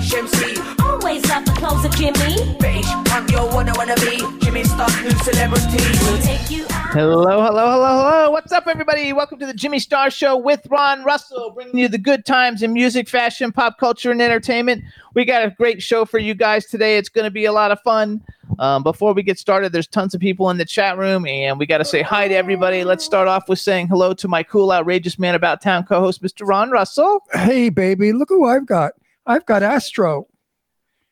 Only, the MC. Always love the clothes of Jimmy. British punk, yo, what I wanna be. Jimmy Star, new celebrity. We'll take you out. Hello, hello, hello, hello. What's up, everybody? Welcome to the Jimmy Star Show with Ron Russell, bringing you the good times in music, fashion, pop culture, and entertainment. We got a great show for you guys today. It's going to be a lot of fun. Um, before we get started, there's tons of people in the chat room, and we got to say hi to everybody. Let's start off with saying hello to my cool, outrageous man about town co host, Mr. Ron Russell. Hey, baby, look who I've got. I've got Astro.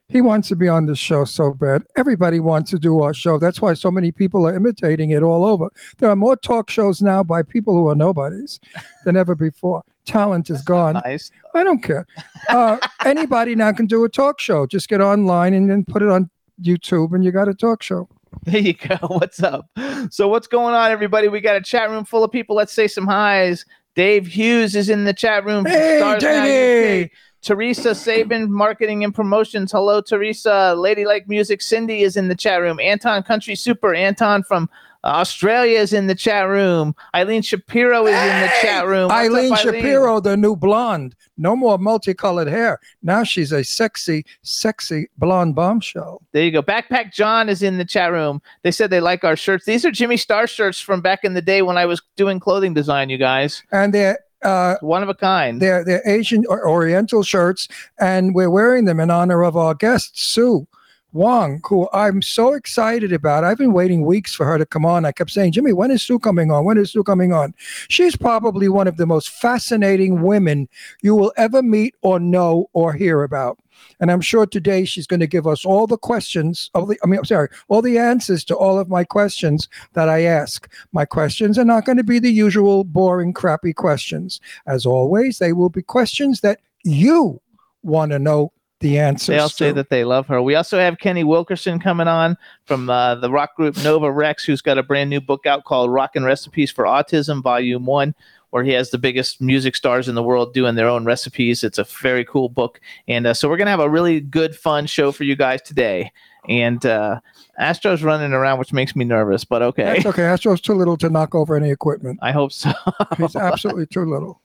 He wants to be on this show so bad. Everybody wants to do our show. That's why so many people are imitating it all over. There are more talk shows now by people who are nobodies than ever before. Talent is gone. Nice. I don't care. Uh, anybody now can do a talk show. Just get online and then put it on YouTube, and you got a talk show. There you go. What's up? So, what's going on, everybody? We got a chat room full of people. Let's say some highs. Dave Hughes is in the chat room. Hey, Davey! Teresa Sabin, marketing and promotions. Hello, Teresa. Ladylike Music. Cindy is in the chat room. Anton Country Super. Anton from Australia is in the chat room. Eileen Shapiro is in the chat room. What's up, Eileen Shapiro, the new blonde. No more multicolored hair. Now she's a sexy, sexy blonde bombshell. There you go. Backpack John is in the chat room. They said they like our shirts. These are Jimmy Star shirts from back in the day when I was doing clothing design, you guys. And they're uh, One of a kind. they're they're Asian or Oriental shirts, and we're wearing them in honor of our guest Sue Wong, who I'm so excited about. I've been waiting weeks for her to come on. I kept saying, Jimmy, when is Sue coming on? When is Sue coming on? She's probably one of the most fascinating women you will ever meet or know or hear about. And I'm sure today she's going to give us all the questions of the, I mean, I'm sorry, all the answers to all of my questions that I ask. My questions are not going to be the usual boring, crappy questions. As always, they will be questions that you want to know the answers They all say to. that they love her. We also have Kenny Wilkerson coming on from uh, the rock group Nova Rex, who's got a brand new book out called Rockin' Recipes for Autism, Volume 1, where he has the biggest music stars in the world doing their own recipes. It's a very cool book. And uh, so we're going to have a really good, fun show for you guys today. And uh, Astro's running around, which makes me nervous, but okay. That's okay. Astro's too little to knock over any equipment. I hope so. He's absolutely too little.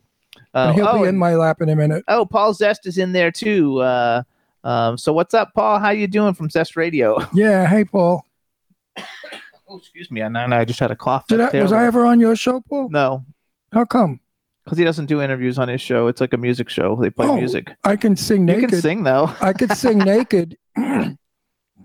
Uh, he'll oh, be in my lap in a minute. oh, Paul Zest is in there too. Uh, um, so what's up, Paul? How you doing from Zest Radio? Yeah. Hey, Paul. Oh, excuse me. I, I just had a cough. Did I, was I ever on your show, Paul? No, How come? because he doesn't do interviews on his show. It's like a music show. They play Oh, music. I can sing naked. You can sing though. I could sing naked.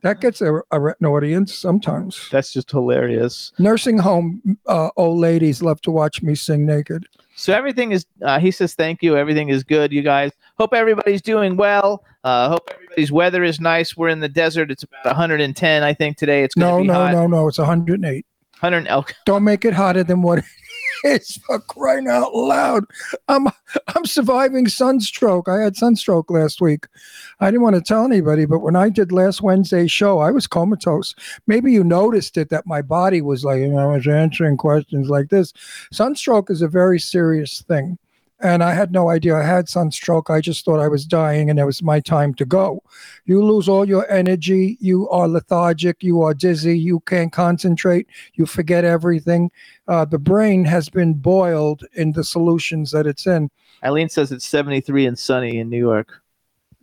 that gets a, a, an audience sometimes. That's just hilarious. Nursing home uh, old ladies love to watch me sing naked. So everything is. Uh, he says thank you. Everything is good. You guys. Hope everybody's doing well. Uh, hope everybody's weather is nice. We're in the desert. It's about 110, I think today. It's going to No, be no, hot. no, no. It's 108. 100. Oh, Don't make it hotter than what it is for crying out loud. I'm I'm surviving sunstroke. I had sunstroke last week. I didn't want to tell anybody, but when I did last Wednesday's show, I was comatose. Maybe you noticed it that my body was like, you know, I was answering questions like this. Sunstroke is a very serious thing. And I had no idea I had sunstroke. I just thought I was dying and it was my time to go. You lose all your energy. You are lethargic. You are dizzy. You can't concentrate. You forget everything. Uh, the brain has been boiled in the solutions that it's in. Eileen says it's 73 and sunny in New York.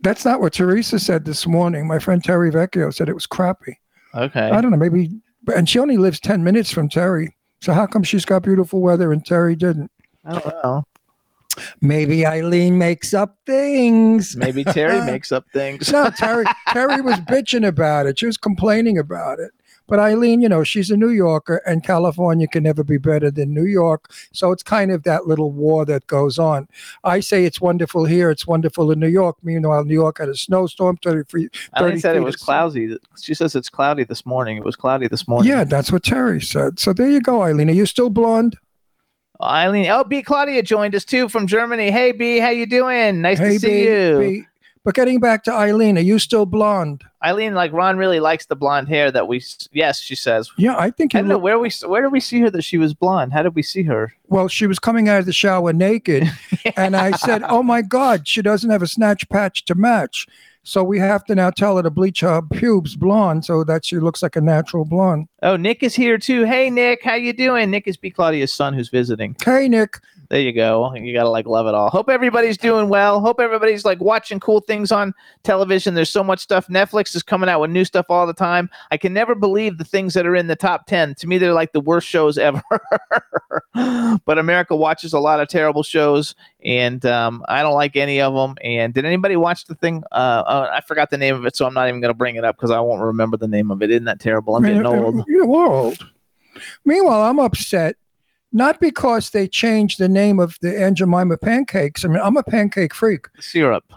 That's not what Teresa said this morning. My friend Terry Vecchio said it was crappy. Okay. I don't know, maybe, and she only lives 10 minutes from Terry. So how come she's got beautiful weather and Terry didn't? I don't know. Maybe Eileen makes up things. Maybe Terry uh, makes up things. No, Terry Terry was bitching about it. She was complaining about it. But Eileen, you know, she's a New Yorker, and California can never be better than New York. So it's kind of that little war that goes on. I say it's wonderful here, it's wonderful in New York. Meanwhile, New York had a snowstorm, 30 feet. Eileen 30 said it was cloudy. She says it's cloudy this morning. It was cloudy this morning. Yeah, that's what Terry said. So there you go, Eileen. Are you still blonde? Eileen. Oh, B. Claudia joined us too from Germany. Hey, B. How you doing? Nice to see B, you. B. But getting back to Eileen, are you still blonde? Eileen, like Ron really likes the blonde hair that we. Yes, she says. Yeah, I think I don't know where we where did we see her that she was blonde? How did we see her? well, she was coming out of the shower naked, and I said, "Oh my God, she doesn't have a snatch patch to match." So we have to now tell her to bleach her pubes blonde so that she looks like a natural blonde. Oh, Nick is here too. Hey, Nick, how you doing? Nick is B. Claudia's son who's visiting. Hey, Nick. There you go. You gotta like love it all. Hope everybody's doing well. Hope everybody's like watching cool things on television. There's so much stuff. Netflix is coming out with new stuff all the time. I can never believe the things that are in the top ten. To me, they're like the worst shows ever. but America watches a lot of terrible shows, and um, I don't like any of them. And did anybody watch the thing? Uh, uh, I forgot the name of it, so I'm not even gonna bring it up because I won't remember the name of it. Isn't that terrible? I'm getting old. You're old. Meanwhile, I'm upset. Not because they changed the name of the Aunt Jemima pancakes. I mean, I'm a pancake freak. Syrup,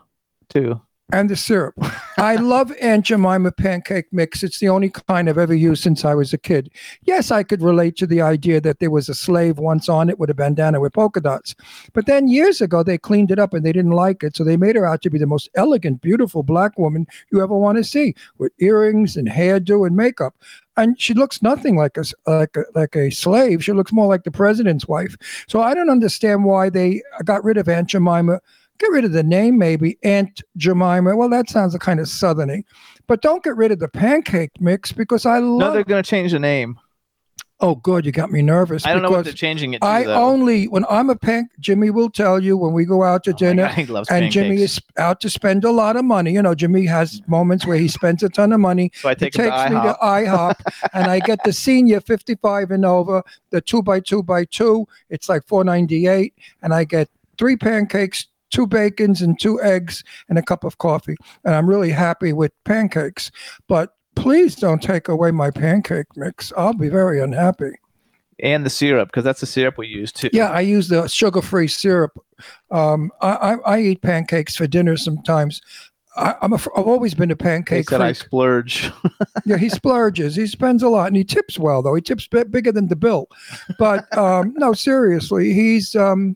too. and the syrup. I love Aunt Jemima pancake mix. It's the only kind I've ever used since I was a kid. Yes, I could relate to the idea that there was a slave once on it with a bandana with polka dots. But then years ago, they cleaned it up and they didn't like it. So they made her out to be the most elegant, beautiful black woman you ever want to see with earrings and hairdo and makeup. And she looks nothing like a, like a like a slave. She looks more like the president's wife. So I don't understand why they got rid of Aunt Jemima get rid of the name maybe aunt jemima well that sounds a kind of southerning but don't get rid of the pancake mix because i love. No, they're gonna change the name. Oh good you got me nervous I don't know what they're changing it to. i though. only when i'm a pan jimmy will tell you when we go out to Oh dinner God, he loves and Jimmy is out to spend a lot of money. You know, Jimmy has mm. moments where he spends a ton of money. So I take he him to takes me to IHOP. IHOP and I get the senior 55 and over, the two by two by two. It's like 498. And I get three pancakes, two bacons, and two eggs, and a cup of coffee. And I'm really happy with pancakes. But please don't take away my pancake mix. I'll be very unhappy. and the syrup because that's the syrup we use too. Yeah, I use the sugar-free syrup. Um, I, I, I eat pancakes for dinner sometimes. I, I'm a, I've always been a pancake. He said I splurge. Yeah, he splurges. He spends a lot, and he tips well. Though he tips bi- bigger than the bill. But um, no, seriously, he's um,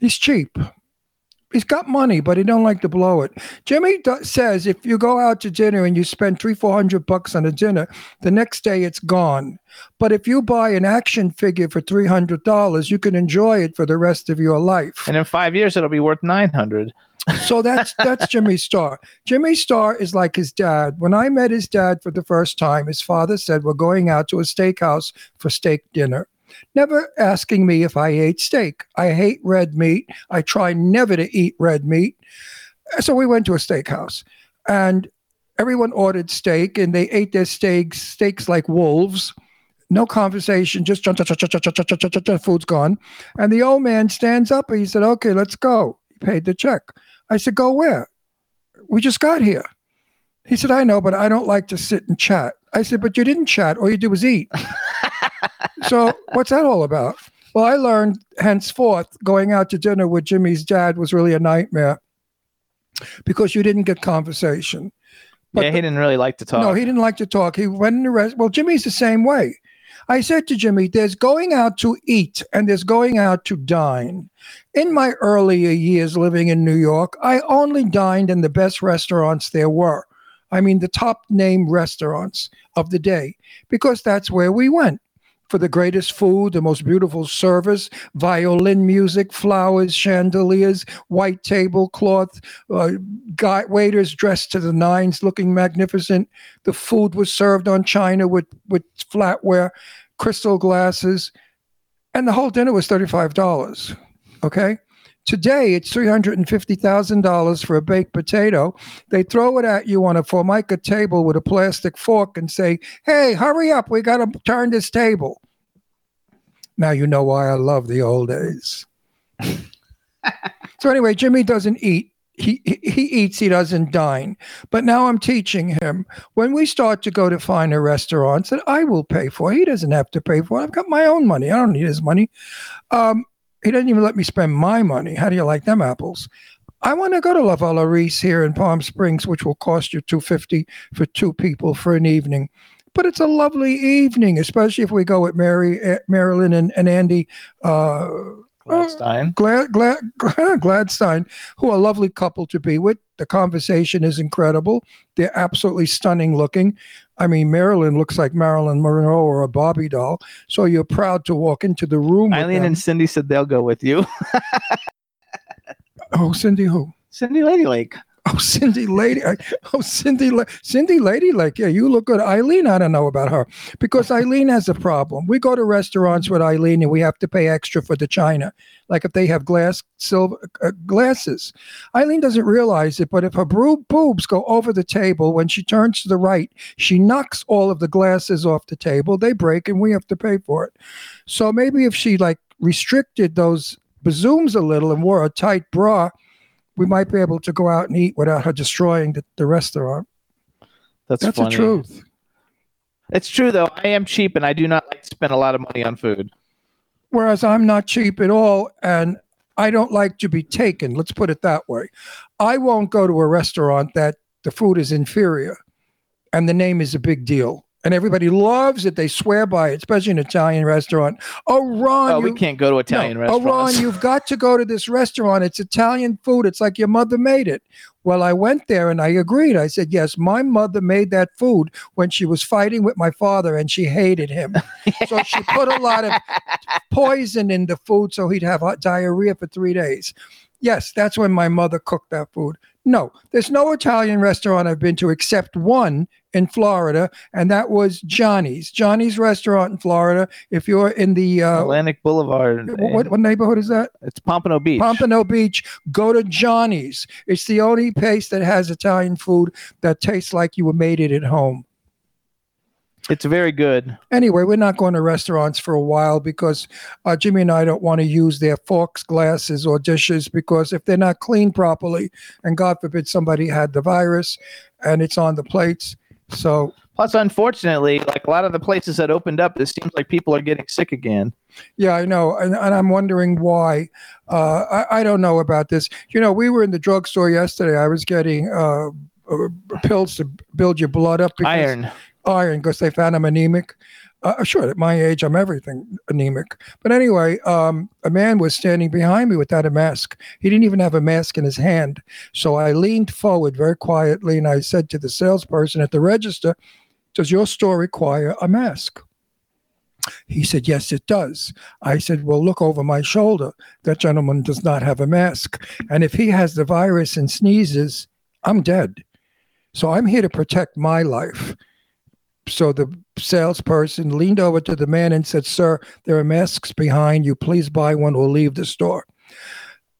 he's cheap. He's got money, but he don't like to blow it. Jimmy do- says if you go out to dinner and you spend three, four hundred bucks on a dinner, the next day it's gone. But if you buy an action figure for three hundred dollars, you can enjoy it for the rest of your life. and in five years it'll be worth nine hundred. So that's that's Jimmy Star. Jimmy Star is like his dad. When I met his dad for the first time, his father said, "We're going out to a steakhouse for steak dinner." never asking me if I ate steak. I hate red meat. I try never to eat red meat. So we went to a steakhouse and everyone ordered steak and they ate their steaks, steaks like wolves. No conversation, just food's gone. And the old man stands up and he said, Okay, let's go. He paid the check. I said, Go where? We just got here. He said, I know, but I don't like to sit and chat. I said, But you didn't chat. All you did was eat so what's that all about? Well, I learned henceforth going out to dinner with Jimmy's dad was really a nightmare because you didn't get conversation. But yeah, the- he didn't really like to talk. no, he didn't like to talk. He went in the rest. Well, Jimmy's the same way. I said to Jimmy, there's going out to eat and there's going out to dine. In my earlier years living in New York, I only dined in the best restaurants there were. I mean, the top name restaurants of the day, because that's where we went for the greatest food, the most beautiful service, violin music, flowers, chandeliers, white tablecloth, uh, guy, waiters dressed to the nines, looking magnificent. The food was served on china with with flatware, crystal glasses, and the whole dinner was thirty five dollars. Okay. Today it's three hundred and fifty thousand dollars for a baked potato. They throw it at you on a formica table with a plastic fork and say, "Hey, hurry up! We got to turn this table." Now you know why I love the old days. so anyway, Jimmy doesn't eat. he, he he eats, he doesn't dine. But now I'm teaching him when we start to go to finer restaurants that I will pay for. He doesn't have to pay for. I've got my own money. I don't need his money. Um, he doesn't even let me spend my money. How do you like them apples? I want to go to La Vallauris here in Palm Springs, which will cost you two fifty for two people for an evening. But it's a lovely evening, especially if we go with Mary, eh, Marilyn, and, and Andy. Uh, Gladstein. Glad, Glad, Gladstein, who are a lovely couple to be with. The conversation is incredible. They're absolutely stunning looking. I mean, Marilyn looks like Marilyn Monroe or a Barbie doll. So you're proud to walk into the room. Eileen and Cindy said they'll go with you. oh, Cindy, who? Cindy Lady Lake. Oh, Cindy Lady. Oh, Cindy. La- Cindy Lady. Like, yeah, you look good. Eileen, I don't know about her because Eileen has a problem. We go to restaurants with Eileen and we have to pay extra for the china. Like if they have glass, silver uh, glasses. Eileen doesn't realize it, but if her bro- boobs go over the table when she turns to the right, she knocks all of the glasses off the table. They break and we have to pay for it. So maybe if she like restricted those bazooms a little and wore a tight bra, we might be able to go out and eat without her destroying the, the restaurant. That's, That's funny. the truth. It's true though. I am cheap and I do not like to spend a lot of money on food. Whereas I'm not cheap at all and I don't like to be taken. Let's put it that way. I won't go to a restaurant that the food is inferior and the name is a big deal. And everybody loves it. They swear by it, especially an Italian restaurant. Oh, Ron, Oh, we can't go to Italian no. Oh. Ron, you've got to go to this restaurant. It's Italian food. It's like your mother made it. Well, I went there and I agreed. I said, yes, my mother made that food when she was fighting with my father and she hated him. so she put a lot of poison in the food so he'd have hot diarrhea for three days. Yes, that's when my mother cooked that food. No, there's no Italian restaurant I've been to except one in Florida, and that was Johnny's. Johnny's restaurant in Florida. If you're in the uh, Atlantic Boulevard. what, what neighborhood is that? It's Pompano Beach. Pompano Beach. Go to Johnny's. It's the only place that has Italian food that tastes like you made it at home. It's very good. Anyway, we're not going to restaurants for a while because uh, Jimmy and I don't want to use their forks, glasses, or dishes because if they're not cleaned properly, and God forbid somebody had the virus and it's on the plates. So, Plus, unfortunately, like a lot of the places that opened up, it seems like people are getting sick again. yeah, I know. And, and I'm wondering why. Uh, I, I don't know about this. You know, we were in the drugstore yesterday. I was getting uh, uh, pills to build your blood up. because- Iron. iron because they found I'm anemic. Uh, sure, at my age, I'm everything anemic. But anyway, um, a man was standing behind me without a mask. He didn't even have a mask in his hand. So I leaned forward very quietly and I said to the salesperson at the register, Does your store require a mask? He said, Yes, it does. I said, Well, look over my shoulder. That gentleman does not have a mask. And if he has the virus and sneezes, I'm dead. So I'm here to protect my life. So the salesperson leaned over to the man and said, Sir, there are masks behind you. Please buy one or leave the store.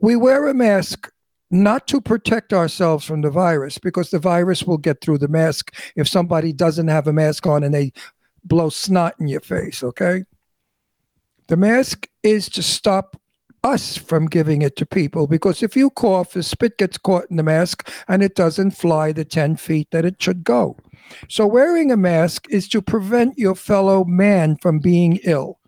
We wear a mask not to protect ourselves from the virus because the virus will get through the mask if somebody doesn't have a mask on and they blow snot in your face, okay? The mask is to stop us from giving it to people because if you cough, the spit gets caught in the mask and it doesn't fly the 10 feet that it should go. So, wearing a mask is to prevent your fellow man from being ill.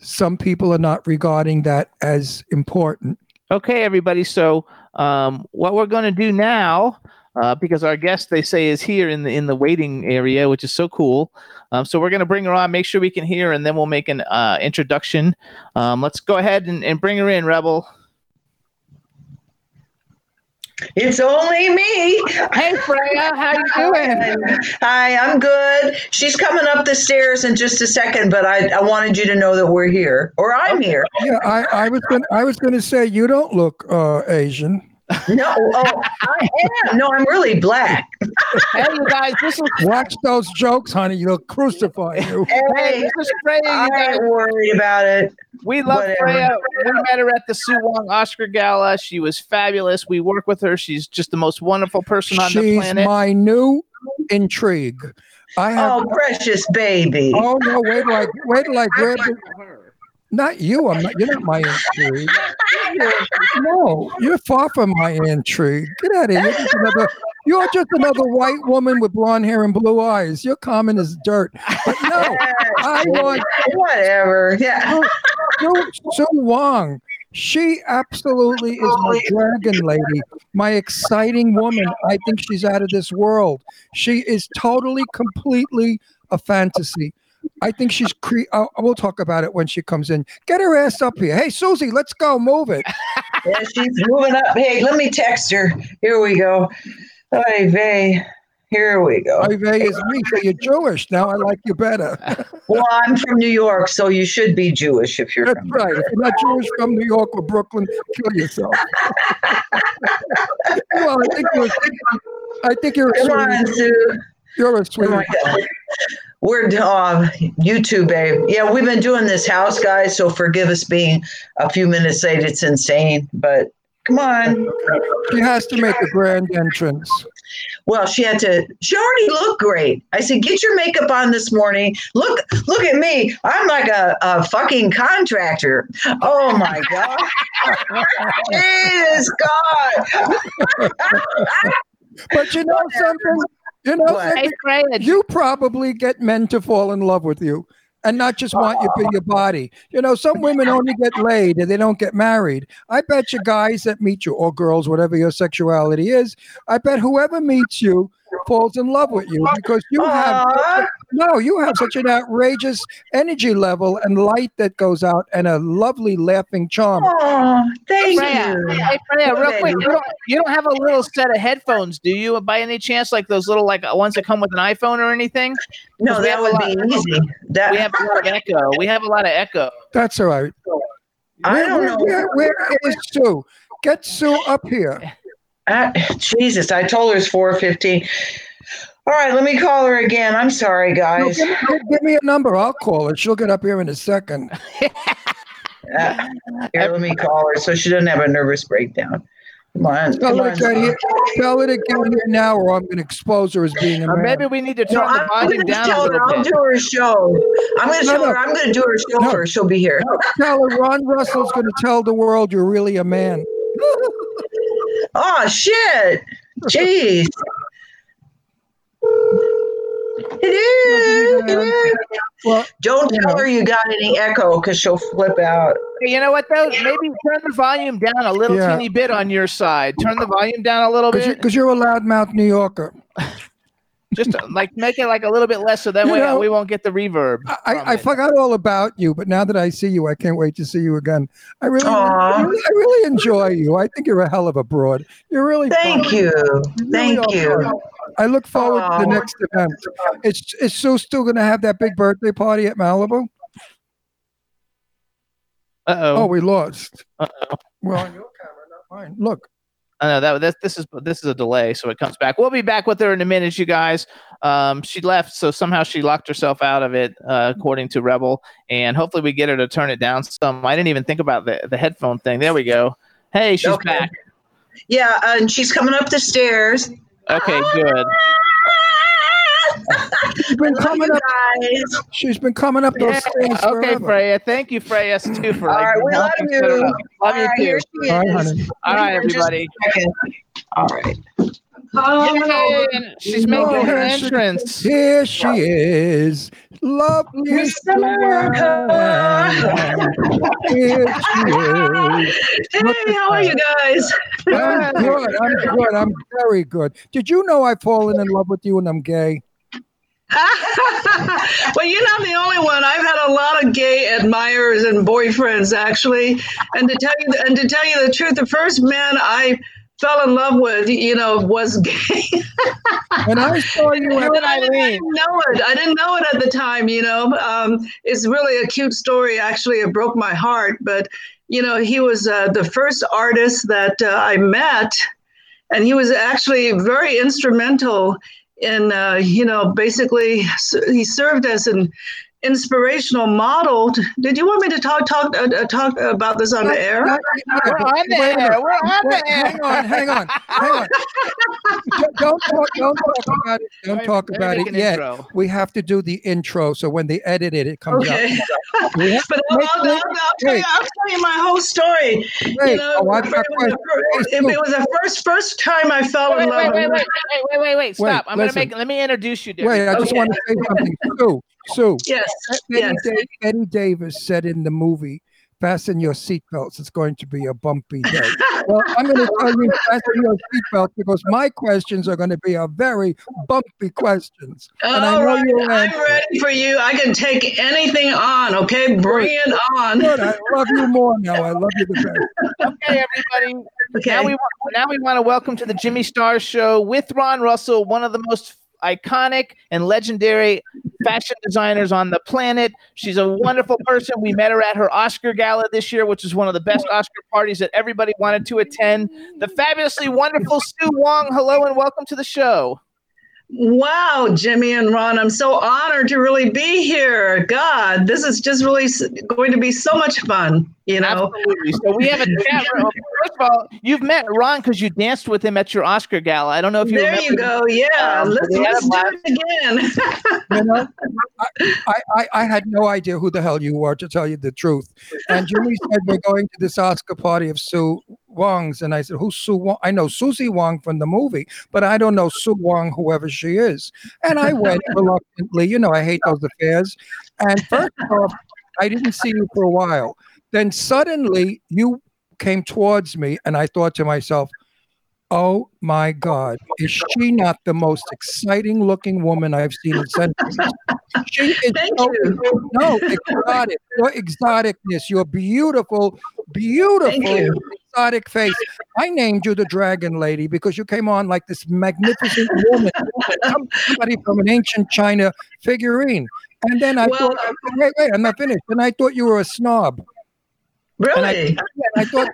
Some people are not regarding that as important. Okay, everybody. So, um, what we're going to do now, uh, because our guest they say is here in the in the waiting area, which is so cool. Um, so we're going to bring her on, make sure we can hear, and then we'll make an uh, introduction. Um, let's go ahead and, and bring her in, Rebel. It's only me. Hey, Freya, how you doing? Hi, I'm good. She's coming up the stairs in just a second, but I, I wanted you to know that we're here, or I'm here. Yeah, I, I was going I was going to say you don't look uh, Asian. No, oh, I am. No, I'm really black. Hey, you guys, this is Watch those jokes, honey. You'll crucify you. hey, Hey, this is Freya. I You guys, ain't worried about it. we love whatever. Freya. We met her at the Sue Wong Oscar Gala. She was fabulous. We work with her. She's just the most wonderful person on the She's planet. my new intrigue. I have. Oh, precious baby. Oh, no! Wait till I wait till I grab the, Not you. I'm not. You're not my intrigue. No, you're far from my intrigue. Get out of here. You're just another, you're just another white woman with blonde hair and blue eyes. You're common as dirt. But no, I want Whatever. Yeah. Sue, Sue Wong. She absolutely is my dragon lady, my exciting woman. I think she's out of this world. She is totally, completely a fantasy. I think she's cre- uh, we'll talk about it when she comes in. Get her ass up here. Hey, Susie, let's go. Move it. Yeah, she's moving up. Hey, let me text her. Here we go. Hi, Vay. Here we go. Ivey is me, so you're Jewish. Now I like you better. Well, I'm from New York, so you should be Jewish if you're That's from right. If you're not Jewish from New York or Brooklyn, kill yourself. well, I think you're, I think you're a Come on. Sue. You're a Oh sweetie. my God. We're uh, YouTube, babe. Yeah, we've been doing this house, guys. So forgive us being a few minutes late. It's insane, but come on. She has to make a grand entrance. Well, she had to. She already looked great. I said, "Get your makeup on this morning. Look, look at me. I'm like a, a fucking contractor. Oh my god, Jesus God! But you know something? You know What? something? You probably get men to fall in love with you and not just want you for your body. You know, some women only get laid and they don't get married. I bet you guys that meet you, or girls, whatever your sexuality is, I bet whoever meets you falls in love with you because you have Aw. no, you have such an outrageous energy level and light that goes out and a lovely laughing charm. Oh, thank Freya, you. hey Freya, real quick, you don't, you don't have a little set of headphones, do you? By any chance, like those little like ones that come with an iPhone or anything? No, we that have a would lot- be easy. That We have a lot of echo. We have a lot of echo. That's all right. I Where- don't where- know. Where, where is Sue? Get Sue up here. Ah, Jesus, I told her it's four fifteen. All right, let me call her again. I'm sorry, No, guys. give, me, give me a number. I'll call her. She'll get up here in a second. Ah, here, let me call her so she doesn't have a nervous breakdown. Come on, Tell come her, on. to get here, tell her to get here now, or I'm going to expose her as being a Or maybe we need to turn No, the I'm volume going to down a tell her little I'll do her show. I'm going to No, tell no. her I'm going to do her show No. first. She'll be here. Tell her Ron Russell's going to tell the world you're really a man. Oh shit! Jeez. It is. It is. Well, Don't tell know. her you got any echo because she'll flip out. You know what though? Maybe turn the volume down a little Yeah. teeny bit on your side. Turn the volume down a little bit. because you're a loudmouth New Yorker. Just uh, like make it like a little bit less, so that You way know, we won't get the reverb. I, I forgot all about you, but now that I see you, I can't wait to see you again. I really, I really, I really enjoy you. I think you're a hell of a broad. You're really Thank fun. you. really Thank are you. fun. I look forward to the next event. It's it's Sue still going to have that big birthday party at Malibu? Uh Oh, oh. we lost. Uh-oh. Well, on your camera, not mine. Look. I know that this this is this is a delay, so it comes back. We'll be back with her in a minute, you guys. Um, she left, so somehow she locked herself out of it, uh, according to Rebel, and hopefully we get her to turn it down some. I didn't even think about the the headphone thing. There we go. Hey, she's Okay. back. Yeah, and she's coming up the stairs. Okay, good. She's been coming up. guys. She's been coming up those Yeah. stairs Okay, forever. Freya. Thank you, Freya, too, for All right, we love you. set it. Love All you right, too. here she All right, is. honey. All right, everybody. All right. Yay, she's making her she- entrance. Here she is, lovely Miss Wong. Here she is. Hey, how are you guys? I'm good. I'm good. I'm very good. Did you know I've fallen in love with you and I'm gay? well, you're not the only one. I've had a lot of gay admirers and boyfriends, actually. And to tell you, and to tell you the truth, the first man I fell in love with, you know, was gay. And I saw you at And I, didn't, I didn't know it. I didn't know it at the time. You know, um, it's really a cute story. Actually, it broke my heart. But you know, he was uh, the first artist that uh, I met, and he was actually very instrumental in, uh, you know, basically he served as an inspirational model. Did you want me to talk talk uh, uh, talk about this on the air? We're on the wait a minute. air. We're on the air. Hang on, hang on, hang on. Don't- Don't talk, don't talk about it. Don't talk let me about it yet. intro. We have to do the intro, so when they edit it, it comes Okay. out. But I'll, I'll, I'll, I'll, tell you, I'll tell you my whole story. you Wait, know, oh, I've if it was the questions. fir- if it was the first first time I fell Wait, in wait, love. wait, with- wait, wait, wait, wait, wait. Stop. I'm gonna listen. make. Let me introduce you. Debbie. Wait, I just Okay. want to say something. Sue, Sue. Yes, Betty, yes. Da- Bette Davis said in the movie, "Fasten your seatbelts. It's going to be a bumpy day." well, I'm going to tell you, fasten your seatbelts because my questions are going to be a very bumpy questions, and I know right. I'm ready for you. I can take anything on. Okay, bring it on. Good. I love you more now. I love you the best. Okay, everybody. Okay. Now we want, now we want to welcome to the Jimmy Star Show with Ron Russell, one of the most iconic and legendary fashion designers on the planet. She's a wonderful person. We met her at her Oscar gala this year, which is one of the best Oscar parties that everybody wanted to attend. The fabulously wonderful Sue Wong. Hello and welcome to the show. Wow, Jimmy and Ron, I'm so honored to really be here. God, this is just really going to be so much fun. You know, Absolutely. So we have a chat room. First of all, you've met Ron because you danced with him at your Oscar gala. I don't know if you there remember. you go. Yeah, Um, let's, let's do blast. it again. You know, I, I, I, I had no idea who the hell you were, to tell you the truth. And Jimmy said, We're going to this Oscar party of Sue Wong's. And I said, Who's Sue Wong? I know Susie Wong from the movie, but I don't know Sue Wong, whoever she is. And I went reluctantly. You know, I hate those affairs. And first off, I didn't see you for a while. Then suddenly you came towards me, and I thought to myself, Oh my God, is she not the most exciting looking woman I've seen in centuries? She is Thank so, you. no exotic. Your exoticness, your beautiful, beautiful exotic face. I named you the Dragon Lady because you came on like this magnificent woman, somebody from an ancient China figurine. And then I Well- thought, um, wait, wait, I'm not finished. And I thought you were a snob. Really? And I thought,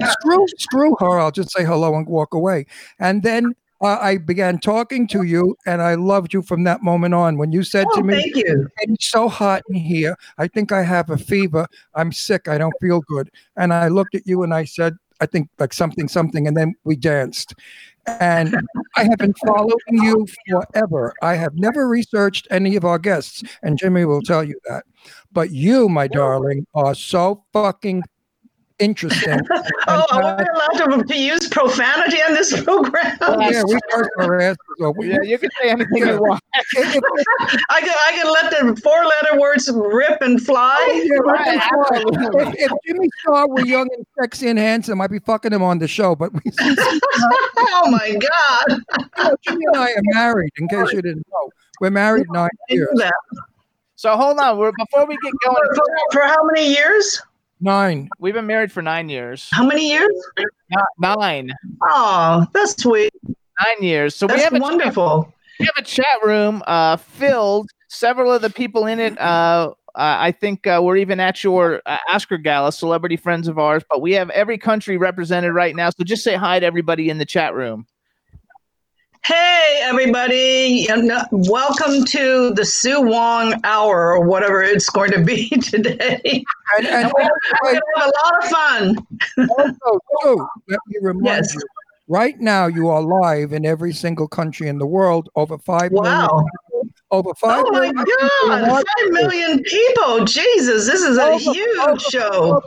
screw, screw her. I'll just say hello and walk away. And then uh, I began talking to you, and I loved you from that moment on. When you said Oh, to me, thank you. "It's so hot in here. I think I have a fever. I'm sick. I don't feel good." And I looked at you and I said, "I think like something, something," and then we danced. And I have been following you forever. I have never researched any of our guests, and Jimmy will tell you that. But you, my darling, are so fucking interesting. Oh, And, are we allowed to, to use profanity on this program? yeah, we curse our asses off. Yeah, you can say anything you want. if- if- I can I can let the four letter words rip and fly. Oh, yeah, right, Right, that's why. absolutely. If, if Jimmy Star were young and sexy and handsome, I'd be fucking him on the show. But we, since Oh my God! not, Jimmy and I are married. In case you didn't know, we're married nine years. That. So hold on. We're, before we get going, For, for how many years? Nine. we've been married for nine years. How many years? Nine. Oh, that's sweet. Nine years. So we have a wonderful. we have a chat room uh, filled. Several of the people in it, uh, uh, I think, uh, we're even at your uh, Oscar gala, celebrity friends of ours. But we have every country represented right now. So just say hi to everybody in the chat room. Hey, everybody. and, uh, Welcome to the Sue Wong Hour or whatever it's going to be today. And, and We're going to have a lot of fun. also, too, let me remind Yes. you. Right now, you are live in every single country in the world. Over five million. Wow. people- Over five Oh my million God. watch Five people. Jesus, this is a huge show.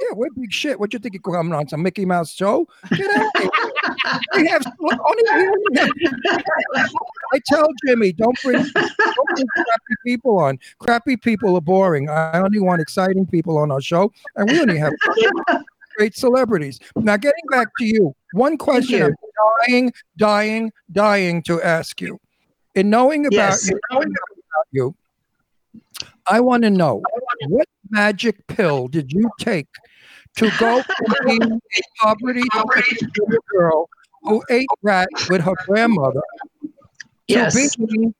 Yeah, we're big shit. What you think you're coming on some Mickey Mouse show? Get out of here. we have only, we only have, I tell Jimmy, don't bring, don't bring crappy people on. Crappy people are boring. I only want exciting people on our show, and we only have great celebrities. Now, getting back to you, one question you. I'm dying, dying, dying to ask you. In knowing about Yes. you, knowing about you, I want to know what magic pill did you take to go from being a poverty girl who ate rat with her grandmother Yes. to being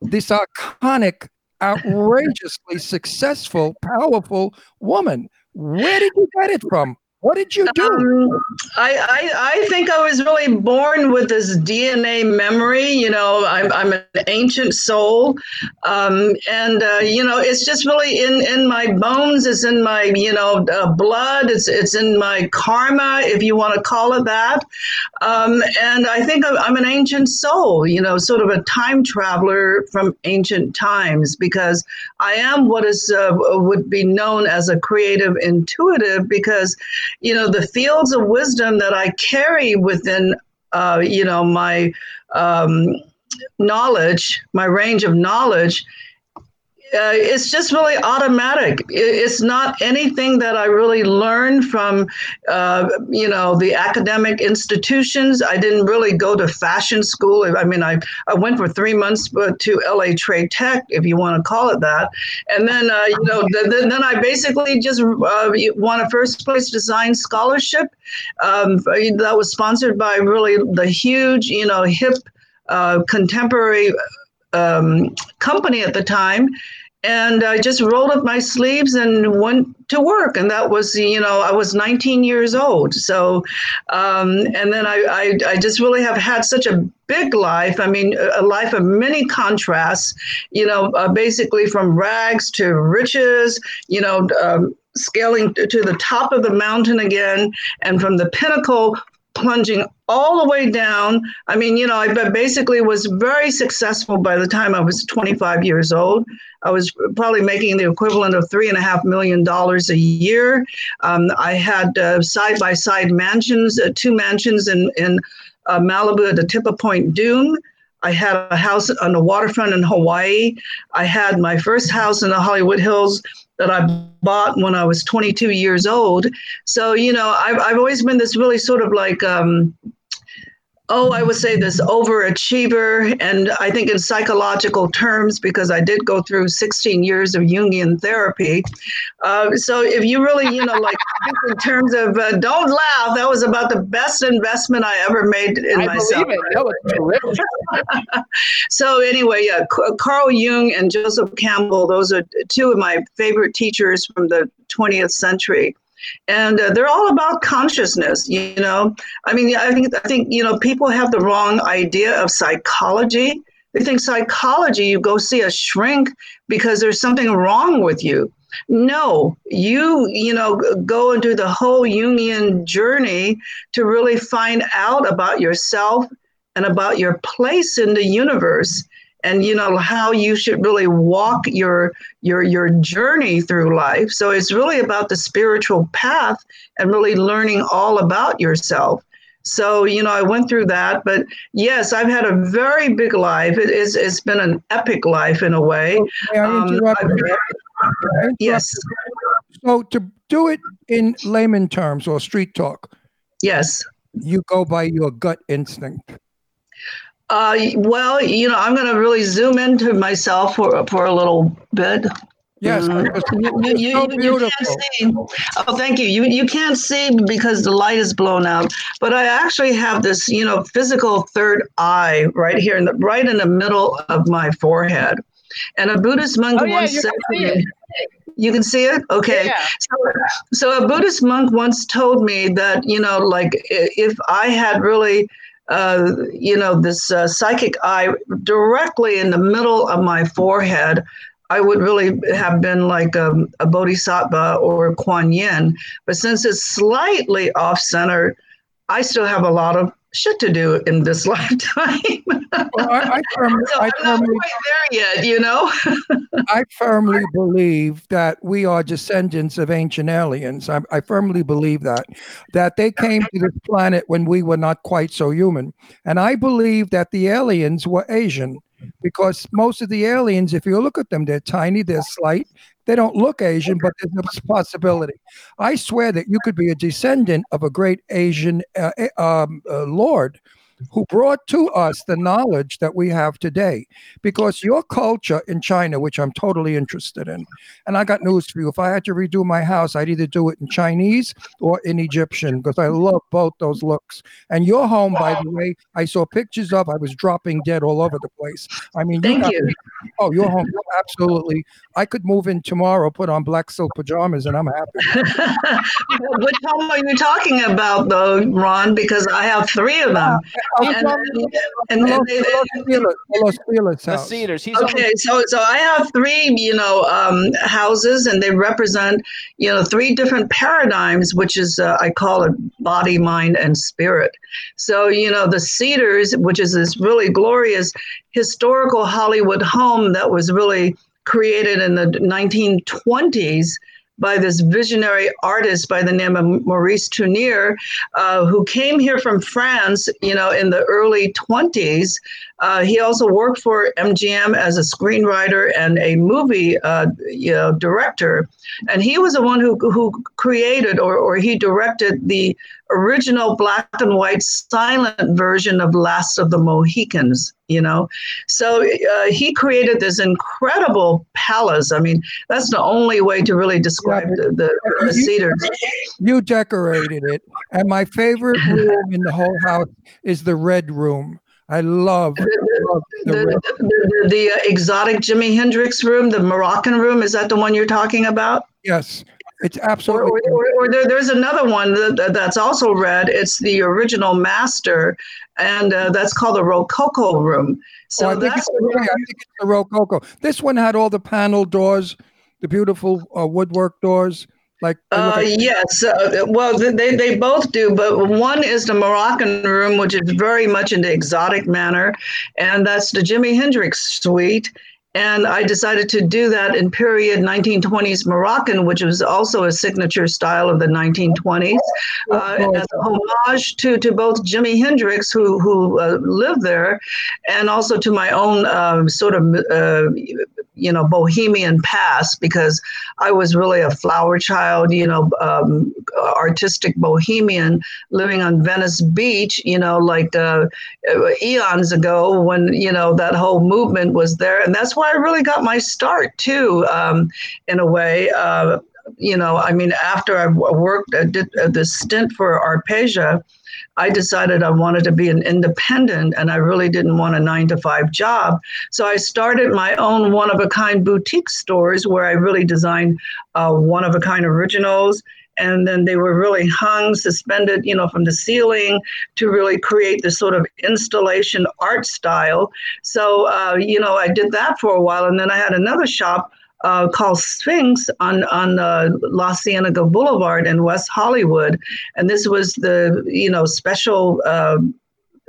this iconic, outrageously successful, powerful woman? Where did you get it from? What did you do? Um, I, I I think I was really born with this DNA memory. You know, I'm I'm an ancient soul, um, and uh, you know, it's just really in in my bones. It's in my you know uh, blood. It's it's in my karma, if you want to call it that. Um, and I think I'm, an ancient soul. You know, sort of a time traveler from ancient times because I am what is uh, would be known as a creative intuitive because you know the fields of wisdom that I carry within uh, you know my um, knowledge, my range of knowledge. Uh, it's just really automatic. It's not anything that I really learned from, uh, you know, the academic institutions. I didn't really go to fashion school. I mean, I, I went for three months to LA Trade Tech, if you want to call it that. And then, uh, you know, th- then, then I basically just uh, won a first place design scholarship um, that was sponsored by really the huge, you know, hip uh, contemporary um, company at the time. And I just rolled up my sleeves and went to work. And that was, you know, I was 19 years old. So, um, and then I, I, I just really have had such a big life. I mean, a life of many contrasts, you know, uh, basically from rags to riches, you know, um, scaling to the top of the mountain again, and from the pinnacle plunging all the way down. I mean, you know, I basically was very successful by the time I was 25 years old. I was probably making the equivalent of three and a half million dollars a year. Um, I had side by side mansions, uh, two mansions in, in uh, Malibu at the tip of Point Dume. I had a house on the waterfront in Hawaii. I had my first house in the Hollywood Hills that I bought when I was 22 years old. So, you know, I've, I've always been this really sort of like, um, oh, I would say this overachiever. And I think in psychological terms, because I did go through 16 years of Jungian therapy. Uh, so if you really, you know, like in terms of uh, don't laugh, that was about the best investment I ever made in I myself. believe it. Terrific. So anyway, yeah, Carl Jung and Joseph Campbell, those are two of my favorite teachers from the 20th century. And uh, they're all about consciousness, you know. I mean, I think I think you know people have the wrong idea of psychology. They think psychology, you go see a shrink because there's something wrong with you. No, you you know go into the whole Jungian journey to really find out about yourself and about your place in the universe and you know how you should really walk your your your journey through life so it's really about the spiritual path and really learning all about yourself so you know i went through that but yes i've had a very big life it is it's been an epic life in a way I Um, interrupt I've- you? May I interrupt yes? So to do it in layman terms or street talk, yes you go by your gut instinct. Uh, well you know i'm going to really zoom into myself for, for a little bit Yes, Mhm. You, you, so you can't see. Oh, thank you. You you can't see because the light is blown out. But I actually have this, you know, physical third eye right here in the right in the middle of my forehead. And a Buddhist monk Oh, yeah, once said to me, "You can see it, okay." Yeah. So, so a Buddhist monk once told me that you know, like if I had really uh, you know, this uh, psychic eye directly in the middle of my forehead, I would really have been like um, a bodhisattva or a Kuan Yin. But since it's slightly off center, I still have a lot of shit to do in this lifetime. Well, I, I, firmly, so I, I'm not firmly, quite there yet, you know? I firmly believe that we are descendants of ancient aliens. I, I firmly believe that that they came to this planet when we were not quite so human, and I believe that the aliens were Asian because most of the aliens, if you look at them, they're tiny, they're slight, they don't look Asian, but there's a possibility. I swear that you could be a descendant of a great Asian uh, uh, um, uh, lord who brought to us the knowledge that we have today. Because your culture in China, which I'm totally interested in, and I got news for you. If I had to redo my house, I'd either do it in Chinese or in Egyptian because I love both those looks. And your home, by the way, I saw pictures of. I was dropping dead all over the place. I mean, Thank got- you. Oh, your home, absolutely. I could move in tomorrow, put on black silk pajamas, and I'm happy. Which home are you talking about, though, Ron? Because I have three of them. And, and, and The. Cedars. He's on Okay, so so I have three, you know, um, houses, and they represent, you know, three different paradigms, which is uh, I call it body, mind, and spirit. So you know, the Cedars, which is this really glorious historical Hollywood home that was really created in the 1920s by this visionary artist by the name of Maurice Tourneur, uh, who came here from France, you know, in the early 20s. Uh, he also worked for MGM as a screenwriter and a movie, uh, you know, director, and he was the one who who created or or he directed the original black and white silent version of Last of the Mohicans. You know, so uh, he created this incredible palace. I mean, that's the only way to really describe the, the, the Cedars. You decorated it, and my favorite room in the whole house is the red room. I love, love the the, the, the uh, exotic Jimi Hendrix room, the Moroccan room, is that the one you're talking about? Yes, it's absolutely. or, or, or there, there's another one that, that- that's also red. It's the original master, and uh, that's called the Rococo room. So Oh, I think that's it's the, I think it's the Rococo. This one had all the panel doors, the beautiful uh, woodwork doors. Like Uh, like- yes. Uh, well, they, they both do, but one is the Moroccan room, which is very much in the exotic manner, and that's the Jimi Hendrix suite. And I decided to do that in period 1920s Moroccan, which was also a signature style of the 1920s, uh, as a homage to, to both Jimi Hendrix, who, who uh, lived there, and also to my own um, sort of, uh, you know, bohemian past, because I was really a flower child, you know, um, artistic bohemian living on Venice Beach, you know, like uh, eons ago when, you know, that whole movement was there. And that's why I really got my start, too, um, in a way. Uh, you know, I mean, after I worked, I did uh, this stint for Arpeja. I decided I wanted to be an independent and I really didn't want a nine to five job. So I started my own one of a kind boutique stores where I really designed uh, one of a kind originals. And then they were really hung, suspended, you know, from the ceiling to really create this sort of installation art style. So, uh, you know, I did that for a while. And then I had another shop uh, called Sphinx on on uh, La Cienega Boulevard in West Hollywood, and this was the you know special. Uh,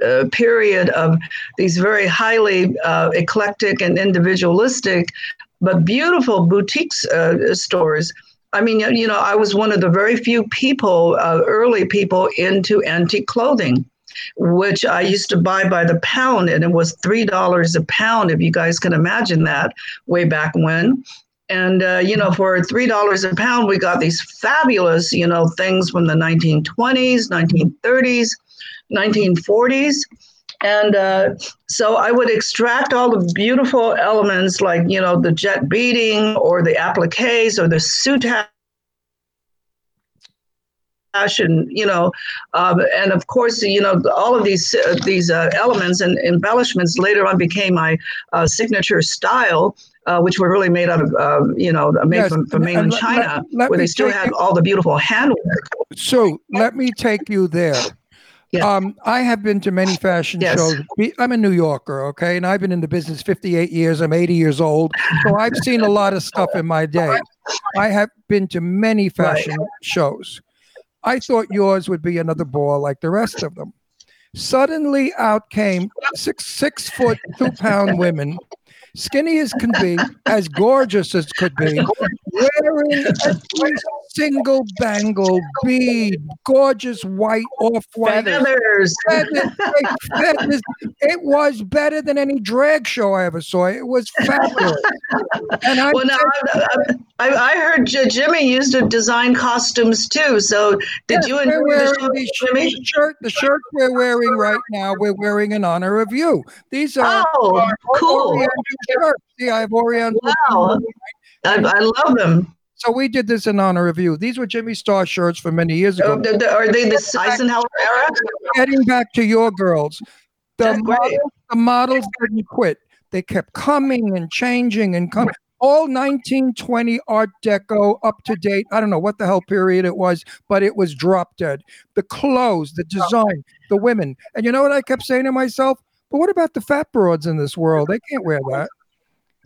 uh, period of these very highly uh, eclectic and individualistic, but beautiful boutiques uh, stores. I mean, you know, I was one of the very few people, uh, early people, into antique clothing which I used to buy by the pound, and it was three dollars a pound. If you guys can imagine that, way back when. And uh, you know, for three dollars a pound, we got these fabulous, you know, things from the 1920s, 1930s, 1940s. And uh, so I would extract all the beautiful elements, like you know, the jet beading or the appliques or the soutache fashion, you know, um, and of course, you know, all of these uh, these uh, elements and embellishments later on became my uh, signature style. Uh, which were really made out of, uh, you know, made Yes, from, from and- mainland let- China, let- let where they still had you- all the beautiful handwork. So let me take you there. Yeah. Um, I have been to many fashion Yes. shows. I'm a New Yorker, okay, and I've been in the business 58 years. I'm 80 years old, so I've seen a lot of stuff in my day. I have been to many fashion shows. I thought yours would be another ball like the rest of them. Suddenly, out came six six foot two pound women, skinny as can be, as gorgeous as could be, wearing every single bangle, bead, gorgeous white off white Feathers. feathers, feathers. It was better than any drag show I ever saw. It was fabulous. And I Well, now, I, I, heard Jimmy used to design costumes too. So did Yes, you enjoy the show, Jimmy? the shirt? The shirt we're wearing right now, we're wearing in honor of you. These are Oh, cool! See, I have Oriental. Wow, I, I love them. So we did this in honor of you. These were Jimmy Star shirts from many years Oh, ago. the- the- Are they the Eisenhower era? Getting back to your girls, the the models didn't quit. They kept coming and changing and coming. All 1920 Art Deco, up to date. I don't know what the hell period it was, but it was drop dead. The clothes, the design, the women. And you know what I kept saying to myself? But what about the fat broads in this world? They can't wear that.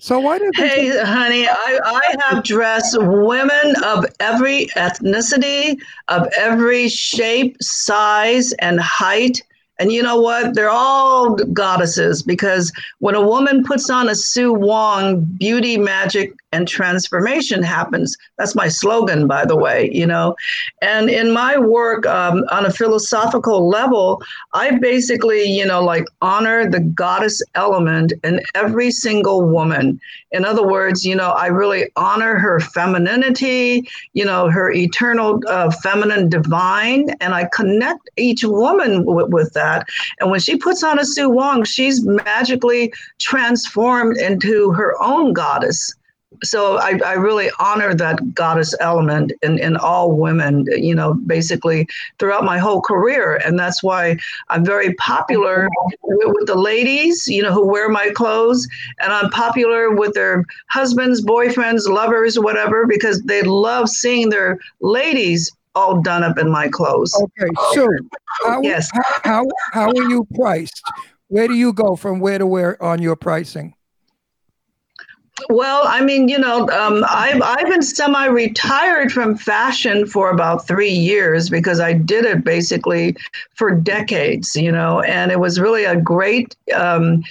So why did? Hey, honey, I, I have dressed women of every ethnicity, of every shape, size, and height. And you know what? They're all goddesses because when a woman puts on a Sue Wong, beauty, magic, and transformation happens. That's my slogan, by the way, you know. And in my work um, on a philosophical level, I basically, you know, like honor the goddess element in every single woman. In other words, you know, I really honor her femininity, you know, her eternal uh, feminine divine, and I connect each woman w- with that. And when she puts on a Sue Wong, she's magically transformed into her own goddess so I, I really honor that goddess element in, in all women, you know, basically throughout my whole career. And that's why I'm very popular with, with the ladies, you know, who wear my clothes. And I'm popular with their husbands, boyfriends, lovers, whatever, because they love seeing their ladies all done up in my clothes. Okay, so how, Yes. how, how are you priced? Where do you go from where to where on your pricing? Well, I mean, you know, um, I've I've been semi-retired from fashion for about three years because I did it basically for decades, you know, and it was really a great um,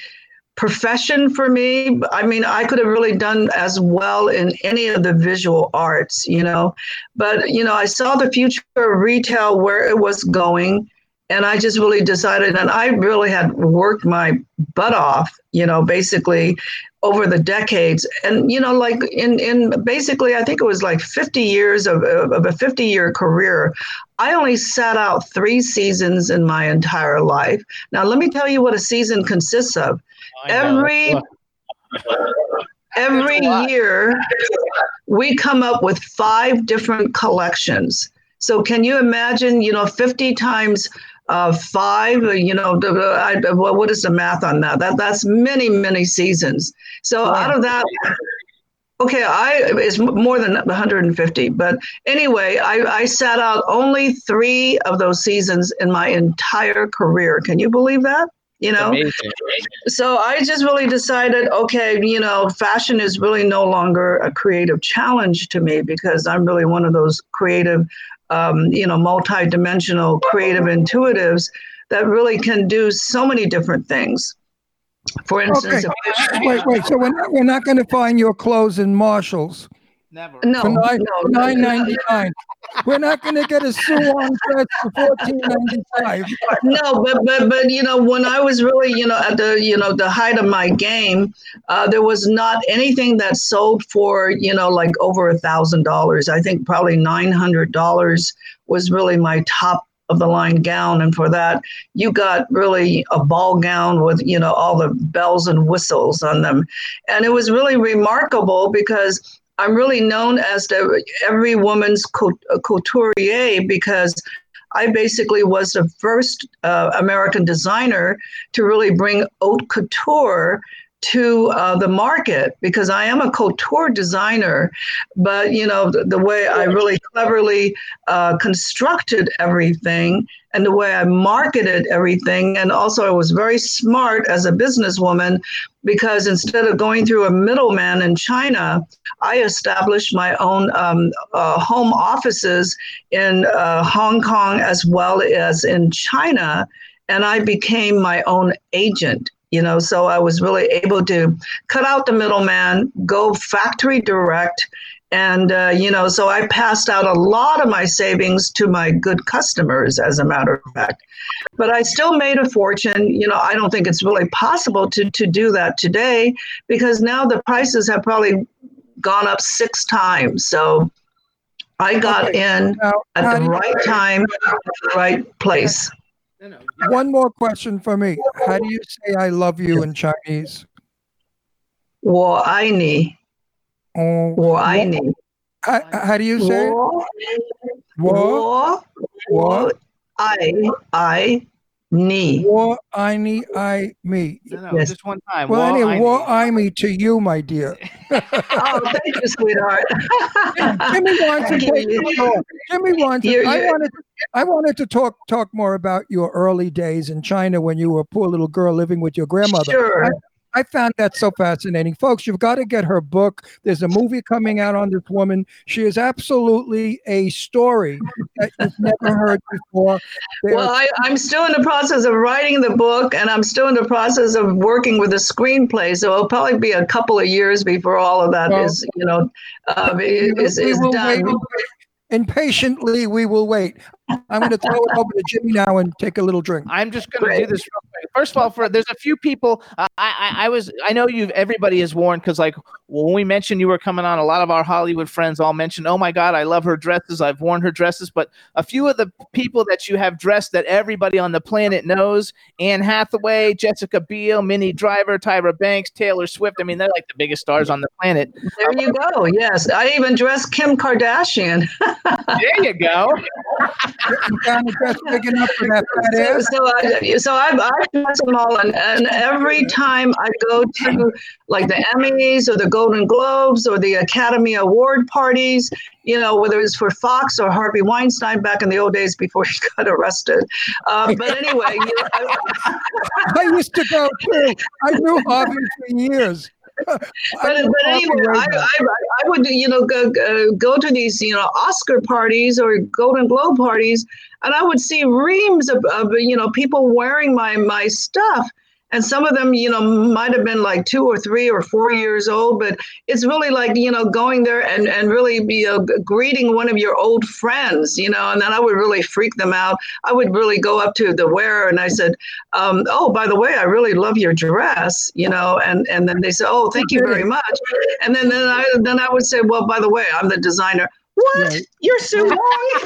profession for me. I mean, I could have really done as well in any of the visual arts, you know, but you know, I saw the future of retail where it was going. And I just really decided, and I really had worked my butt off, you know, basically over the decades and you know like in in basically i think it was like 50 years of, of a 50 year career i only sat out three seasons in my entire life now let me tell you what a season consists of every every That's a lot. year we come up with five different collections so can you imagine you know 50 times uh, five, you know, I, what what is the math on that? That that's many, many seasons. So out of that, okay, I it's more than 150. But anyway, I, I sat out only three of those seasons in my entire career. Can you believe that? You know, so I just really decided, okay, you know, fashion is really no longer a creative challenge to me because I'm really one of those creative, um, you know, multi-dimensional creative intuitives that really can do so many different things. For instance, if- Wait, wait. So we're not, we're not going to find your clothes in Marshalls Never. no, for nine no, nine ninety nine. We're not going to get a Sue Wong dress for fourteen ninety five. no, but but but you know, when I was really you know at the you know the height of my game, uh, there was not anything that sold for you know like over a thousand dollars. I think probably nine hundred dollars was really my top of the line gown, and for that you got really a ball gown with you know all the bells and whistles on them, and it was really remarkable because. I'm really known as the every woman's couturier because I basically was the first uh, American designer to really bring haute couture to uh, the market because I am a couture designer, but you know the, the way I really cleverly uh, constructed everything and the way I marketed everything, and also I was very smart as a businesswoman because instead of going through a middleman in China, I established my own um, uh, home offices in uh, Hong Kong as well as in China, and I became my own agent. You know, so I was really able to cut out the middleman, go factory direct, and uh, you know, so I passed out a lot of my savings to my good customers, as a matter of fact. But I still made a fortune. You know, I don't think it's really possible to to do that today because now the prices have probably gone up six times. So I got Okay. in at the right time, at the right place. No, no. one more question for me. How do you say I love you in Chinese? 我爱你， Oh, 我爱你， how, how do you say it? 我 Wo, 我我爱爱 你。wo, I, ni, I, me. No, no, Yes. just one time. Well, Well, anyway, I wo, need- I, me to you, my dear. Oh, thank you, sweetheart. Jimmy wants to take the. Jimmy wants. You're- I you're- wanted. I wanted to talk talk more about your early days in China when you were a poor little girl living with your grandmother. Sure. I found that so fascinating. Folks, you've got to get her book. There's a movie coming out on this woman. She is absolutely a story that you've never heard before. There- Well, I, I'm still in the process of writing the book, and I'm still in the process of working with the screenplay. So it'll probably be a couple of years before all of that Well, is, you know, uh, is, we is done. wait. Impatiently, we will wait. I'm going to throw it over to Jimmy now and take a little drink. I'm just going to do this real quick. First of all, for there's a few people. Uh, I, I I was I know you. Everybody is warned because like when we mentioned you were coming on, a lot of our Hollywood friends all mentioned, "Oh my God, I love her dresses. I've worn her dresses." But a few of the people that you have dressed that everybody on the planet knows: Anne Hathaway, Jessica Biel, Minnie Driver, Tyra Banks, Taylor Swift. I mean, they're like the biggest stars on the planet. There you go. Yes, I even dressed Kim Kardashian. There you go. You found a dress big enough for that fat So, ass? so, I, so I've, I've dressed them all, and, and every time I go to like the Emmys or the Golden Globes or the Academy Award parties, you know, whether it's for Fox or Harvey Weinstein back in the old days before he got arrested. Uh, but anyway, you know, I- I used to go too. I knew Harvey for years. But, but anyway, I. I, I would, you know, go, go, go to these, you know, Oscar parties or Golden Globe parties, and I would see reams of, of you know, people wearing my my stuff. And some of them, you know, might have been like two or three or four years old, but it's really like, you know, going there and, and really be greeting one of your old friends, you know, and then I would really freak them out. I would really go up to the wearer and I said, um, oh, by the way, I really love your dress, you know, and, and then they said, oh, thank you very much. And then, then I then I would say, well, by the way, I'm the designer. What? Right. You're Sue Wong?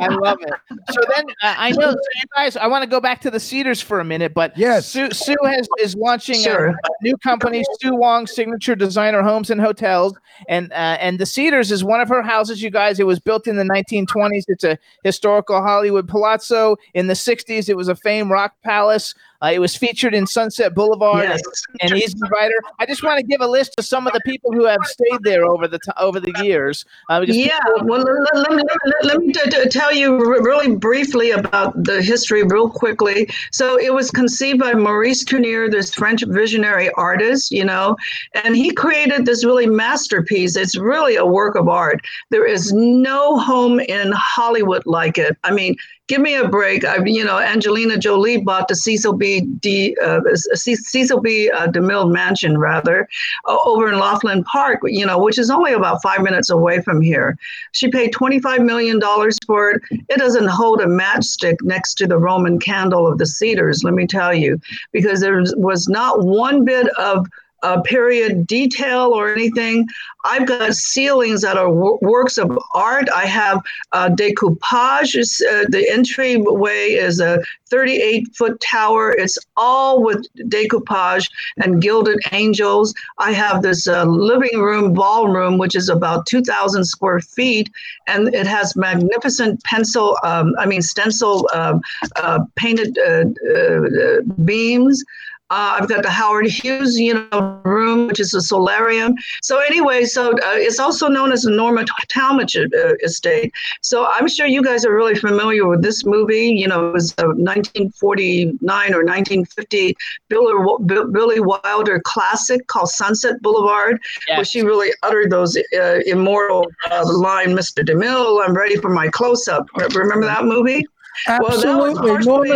I love it. So then uh, I know so you guys. I want to go back to the Cedars for a minute, but Yes. Sue, Sue has is launching a- a, new company, Sue Wong Signature Designer Homes and Hotels, and uh, and the Cedars is one of her houses. You guys, it was built in the 1920s. It's a historical Hollywood palazzo. In the 60s, it was a famed rock palace. Uh, it was featured in Sunset Boulevard Yes. and he's the writer. I just want to give a list of some of the people who have stayed there over the t- over the years. Uh, Yeah, people- well, let, let, me, let, let me t- t- tell you re- really briefly about the history, real quickly. So, it was conceived by Maurice Tourneur, this French visionary artist, you know, and he created this really masterpiece. It's really a work of art. There is no home in Hollywood like it. I mean, give me a break. I, you know, Angelina Jolie bought the Cecil B. D. Uh, C- Cecil B. Uh, DeMille mansion, rather, uh, over in Laughlin Park. You know, which is only about five minutes away from here. She paid twenty-five million dollars for it. It doesn't hold a matchstick next to the Roman candle of the Cedars. Let me tell you, because there was not one bit of uh, period detail or anything. I've got ceilings that are wo- works of art. I have uh, decoupage. Uh, the entryway is a 38 foot tower. It's all with decoupage and gilded angels. I have this uh, living room, ballroom, which is about 2,000 square feet, and it has magnificent pencil, um, I mean, stencil um, uh, painted uh, uh, beams. Uh, I've got the Howard Hughes, you know, room, which is a solarium. So anyway, so uh, it's also known as the Norma Talmadge uh, estate. So I'm sure you guys are really familiar with this movie. You know, it was a 1949 or 1950 Bill- Bill- Billy Wilder classic called Sunset Boulevard, where she really uttered those uh, immortal uh, line, "Mr. DeMille, I'm ready for my close-up." Remember that movie? Absolutely. Well, that was partially-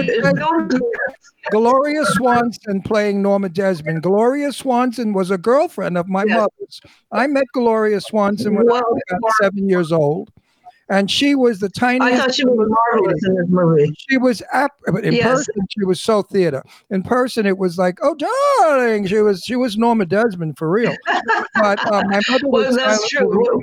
Gloria Swanson playing Norma Desmond. Gloria Swanson was a girlfriend of my Yes. mother's. I met Gloria Swanson when I was about seven years old. and she was the tiniest. I thought she was marvelous in this movie. She was ap- in Yes. person she was so theater. In person it was like, oh darling, she was she was Norma Desmond for real. but uh, my mother was Well, that's true.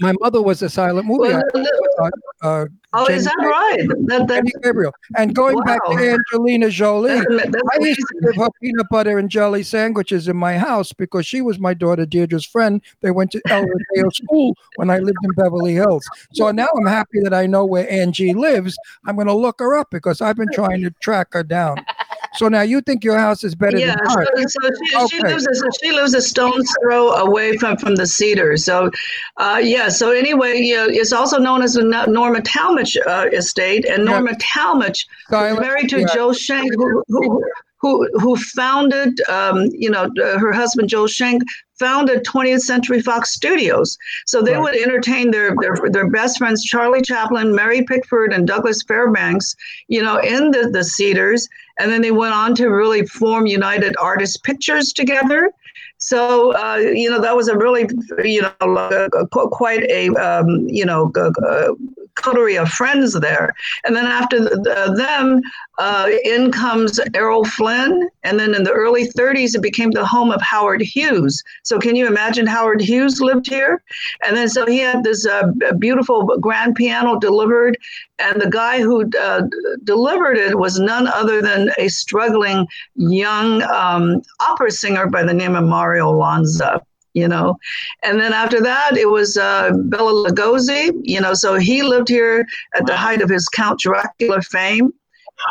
My mother was a silent movie Well, actor. Uh, uh, oh, is Jenny that right? That, that, Gabriel. And going back to Angelina Jolie, that- I used to give her peanut butter and jelly sandwiches in my house because she was my daughter Deirdre's friend. They went to El Rodeo School when I lived in Beverly Hills. So now I'm happy that I know where Angie lives. I'm going to look her up because I've been trying to track her down. So now you think your house is better yeah, than so, ours? so she, she Okay. lives a, she lives a stone's throw away from from the Cedars. So, uh, yeah. So anyway, you know, it's also known as the Norma Talmadge uh, estate, and Yeah. Norma Talmadge was married to yeah. Joe Schenck, who who who, who who founded, um, you know, uh, her husband Joe Schenck founded 20th Century Fox Studios. So they Right. would entertain their, their their best friends Charlie Chaplin, Mary Pickford, and Douglas Fairbanks, you know, in the the Cedars, and then they went on to really form United Artists Pictures together. So uh, you know that was a really you know uh, qu- quite a um, you know g- coterie of friends there. And then after the, the, them, uh, in comes Errol Flynn, and then in the early 30s it became the home of Howard Hughes. So can you imagine Howard Hughes lived here? And then so he had this uh, beautiful grand piano delivered, and the guy who uh, delivered it was none other than a struggling young um, opera singer by the name of Mario Lanza. You know, and then after that, it was uh, Bela Lugosi. You know, so he lived here at the height of his Count Dracula fame.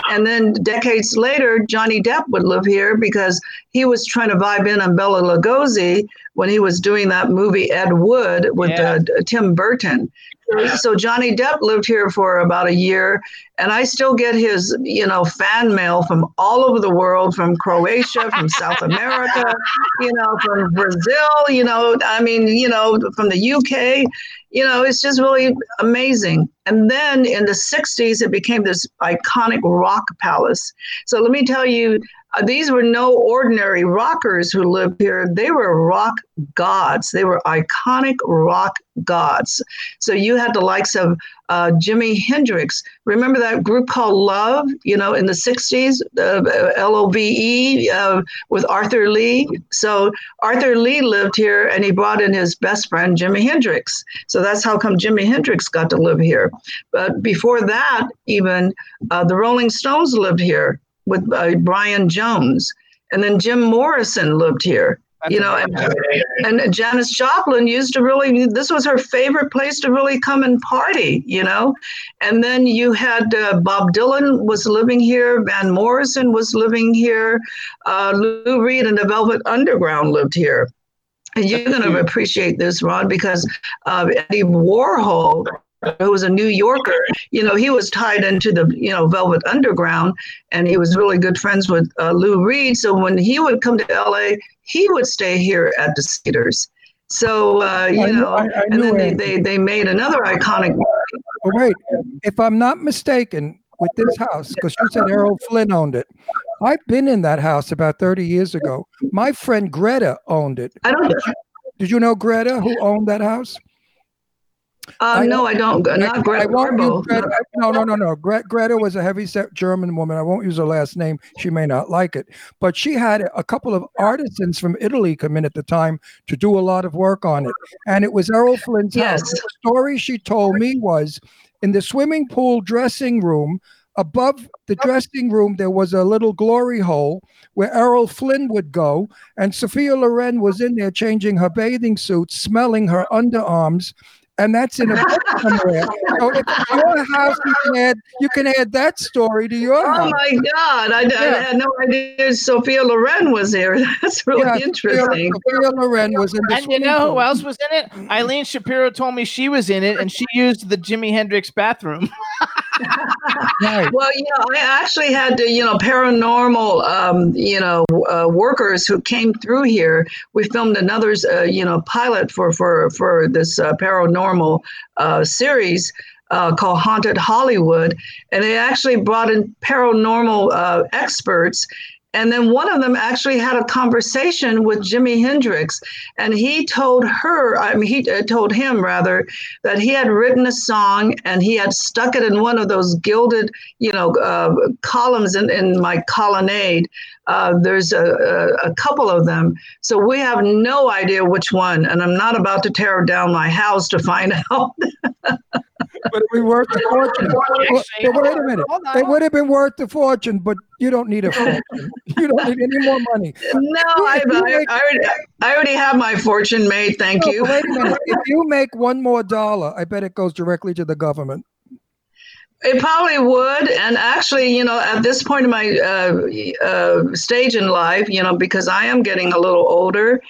And then decades later, Johnny Depp would live here because he was trying to vibe in on Bela Lugosi when he was doing that movie Ed Wood with Yeah. uh, Tim Burton. So Johnny Depp lived here for about a year, and I still get his, you know, fan mail from all over the world, from Croatia, from South America, you know, from Brazil, you know, I mean, you know, from the UK, you know, it's just really amazing. And then in the 60s, it became this iconic rock palace. So let me tell you, these were no ordinary rockers who lived here. They were rock gods. They were iconic rock gods. So you had the likes of uh, Jimi Hendrix. Remember that group called Love, you know, in the 60s, uh, L O V E, uh, with Arthur Lee. So Arthur Lee lived here and he brought in his best friend, Jimi Hendrix. So that's how come Jimi Hendrix got to live here. But before that, even uh, the Rolling Stones lived here with uh, Brian Jones. And then Jim Morrison lived here. That's you know, and, and Janis Joplin used to really, this was her favorite place to really come and party, you know. And then you had uh, Bob Dylan was living here, Van Morrison was living here, uh, Lou Reed and the Velvet Underground lived here. And you're going to appreciate this, Ron, because uh, Eddie Warhol, who was a New Yorker, you know, he was tied into the, you know, Velvet Underground, and he was really good friends with uh, Lou Reed. So when he would come to LA, he would stay here at the Cedars. So uh, you I know, I- I and then they, they they made another iconic. But wait, if I'm not mistaken, with this house, because you said Errol Flynn owned it, I've been in that house about 30 years ago. My friend Greta owned it. I don't. Did you know Greta, who owned that house? Uh, no, I don't. Not I Greta Garbo. Greta. No, no, no, no. Gre- Greta was a heavy set German woman. I won't use her last name. She may not like it. But she had a couple of artisans from Italy come in at the time to do a lot of work on it. And it was Errol Flynn's house. Yes. The story she told me was in the swimming pool dressing room, above the dressing room, there was a little glory hole where Errol Flynn would go. And Sophia Loren was in there changing her bathing suit, smelling her underarms and that's in a book somewhere. So if it's your house, you can add you can add that story to your Oh house. my God! I, I had no idea Sophia Loren was there. That's really Yeah, interesting. Sophia Loren was in the And you swimming know who else was in it? Eileen Shapiro told me she was in it, and she used the Jimi Hendrix bathroom. Right. Well, you know, I actually had to, you know, paranormal, um, you know, uh, workers who came through here. We filmed another, uh, you know, pilot for for for this uh, paranormal uh, series. Uh, called Haunted Hollywood, and they actually brought in paranormal uh, experts, And then one of them actually had a conversation with Jimi Hendrix, and he told her, I mean, he uh, told him rather, that he had written a song and he had stuck it in one of those gilded, you know, uh, columns in, in my colonnade. Uh, there's a, a, a couple of them. So we have no idea which one. And I'm not about to tear down my house to find out. But it would be worth a fortune. Well, but wait a minute. Hold on. It would have been worth the fortune, but you don't need a fortune. you don't need any more money. no, I, If you I, make- I, already, I already have my fortune made. Thank No, you. Wait a minute. If you make one more dollar, I bet it goes directly to the government. It probably would, and actually, you know, at this point in my uh, uh, stage in life, you know, because I am getting a little older,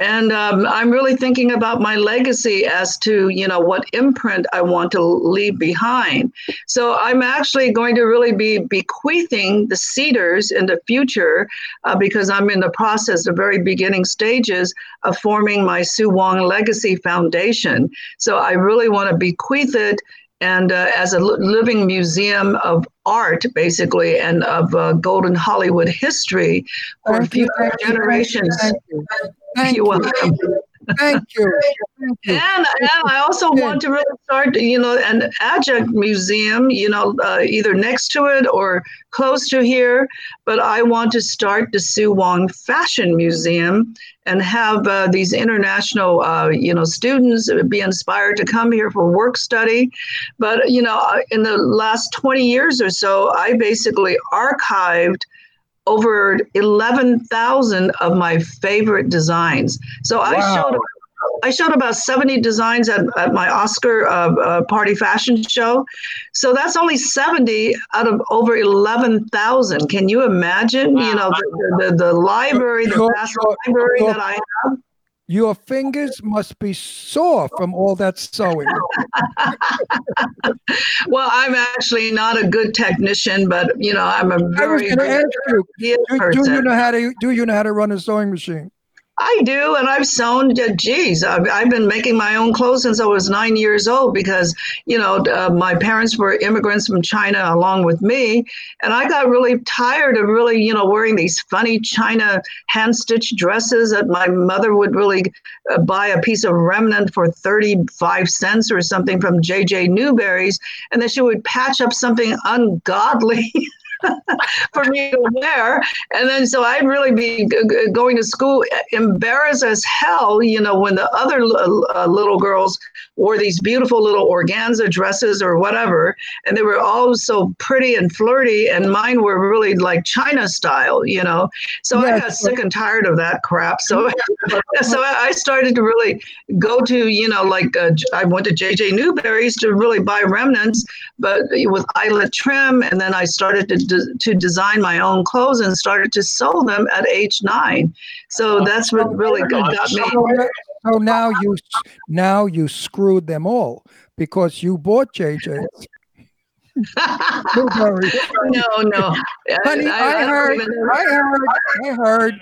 and um, I'm really thinking about my legacy as to, you know, what imprint I want to leave behind. So I'm actually going to really be bequeathing the cedars in the future, uh, because I'm in the process, the very beginning stages of forming my Sue Wong Legacy Foundation. So I really want to bequeath it and uh, as a living museum of art, basically, and of uh, golden Hollywood history for future generations. Thank you. Thank You're you. Thank you. Thank you. And, and I also Good. want to really start, you know, an adjunct museum, you know, uh, either next to it or close to here. But I want to start the Sue Wong Fashion Museum and have uh, these international, uh, you know, students be inspired to come here for work study. But, you know, uh, in the last 20 years or so, I basically archived over 11,000 of my favorite designs. So I showed I showed about 70 designs at, at my Oscar uh, uh, party fashion show. So that's only 70 out of over 11,000. Can you imagine? You know, the, the, the library, the Your- vast your- library your- that I Your fingers must be sore from all that sewing. Well, I'm actually not a good technician, but you know, I'm a I was very going to good ask you, do, do you know how to do you know how to run a sewing machine? I do, and I've sewn. uh, Geez, I've, I've been making my own clothes since I was nine years old because you know uh, my parents were immigrants from China along with me, and I got really tired of really you know wearing these funny China hand stitched dresses that my mother would really uh, buy a piece of remnant for thirty five cents or something from J.J. Newberry's, and then she would patch up something ungodly. for me to wear. And then so I'd really be g- going to school embarrassed as hell, you know, when the other l- uh, little girls wore these beautiful little organza dresses or whatever. And they were all so pretty and flirty, and mine were really like China style, you know. So I got sick and tired of that crap. So, so I started to really go to, you know, like uh, I went to JJ Newberry's to really buy remnants, but with eyelet trim. And then I started to, de- to design my own clothes and started to sew them at age nine. So that's what really got got me. So, now- you now you screwed them all because you bought JJ's. Newberry. no, no. Honey, I, don't heard. I heard, I heard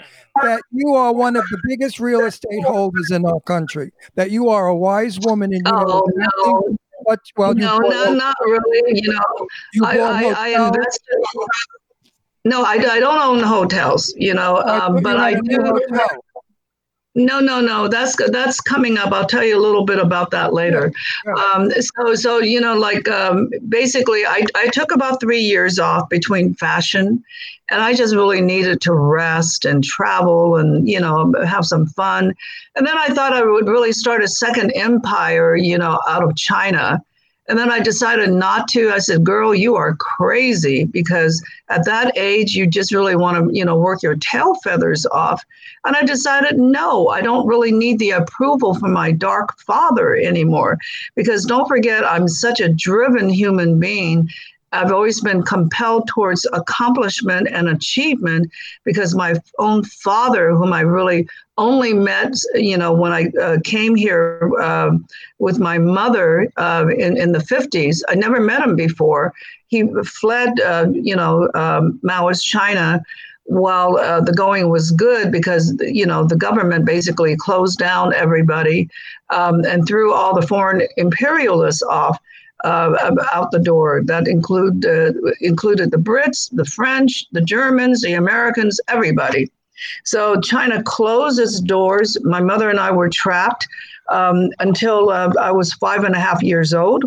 that you are one of the biggest real estate holders in our country. That you are a wise woman and you oh, know Oh, nothing no. but well, you no, no, not really. You know, you I, I, I invested. No, I, I don't own hotels, you know, I um, but I had a new do. hotel. No, no, no. That's that's coming up. I'll tell you a little bit about that later. Um, so, so you know, like um, basically, I I took about three years off between fashion, and I just really needed to rest and travel and you know have some fun. And then I thought I would really start a second empire, you know, out of China. And then I decided not to. I said, "Girl, you are crazy because at that age, you just really want to, you know, work your tail feathers off." And I decided, no, I don't really need the approval from my dark father anymore. Because don't forget, I'm such a driven human being. I've always been compelled towards accomplishment and achievement because my own father, whom I really only met, you know, when I uh, came here um with my mother uh, in, in the 50s, I never met him before. He fled, uh, you know, um, Maoist China while uh, the going was good because you know the government basically closed down everybody um, and threw all the foreign imperialists off uh, out the door. That include uh, included the Brits, the French, the Germans, the Americans, everybody. So China closed its doors. My mother and I were trapped um, until uh, I was five and a half years old.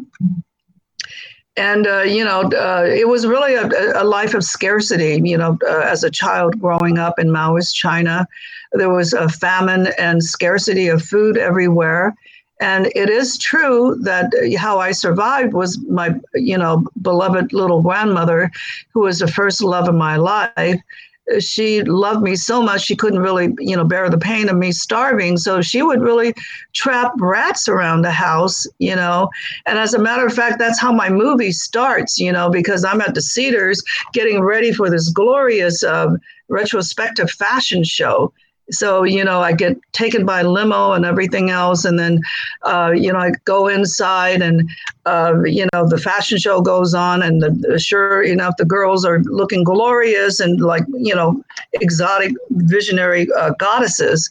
And, uh, you know, uh, it was really a, a, life of scarcity, you know, uh, as a child growing up in Maoist China. There was a famine and scarcity of food everywhere. And it is true that how I survived was my, you know, beloved little grandmother, who was the first love of my life she loved me so much she couldn't really you know bear the pain of me starving. So she would really trap rats around the house you know. And as a matter of fact that's how my movie starts you know because i'm at the cedars getting ready for this glorious uh, retrospective fashion show so you know i get taken by limo and everything else. And then uh, you know i go inside and uh, you know the fashion show goes on and the, the, sure enough the girls are looking glorious and like you know exotic visionary uh, goddesses.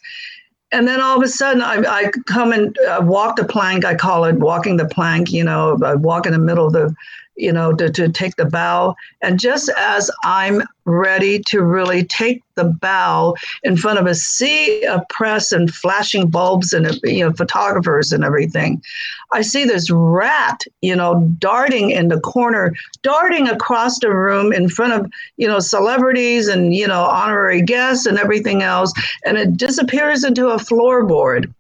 And then all of a sudden I, I come and uh, walk the plank. I call it walking the plank you know i walk in the middle of the you know, to, to take the bow. And just as I'm ready to really take the bow in front of a sea of press and flashing bulbs and you know photographers and everything, I see this rat, you know, darting in the corner, darting across the room in front of you know celebrities and you know honorary guests and everything else, and it disappears into a floorboard.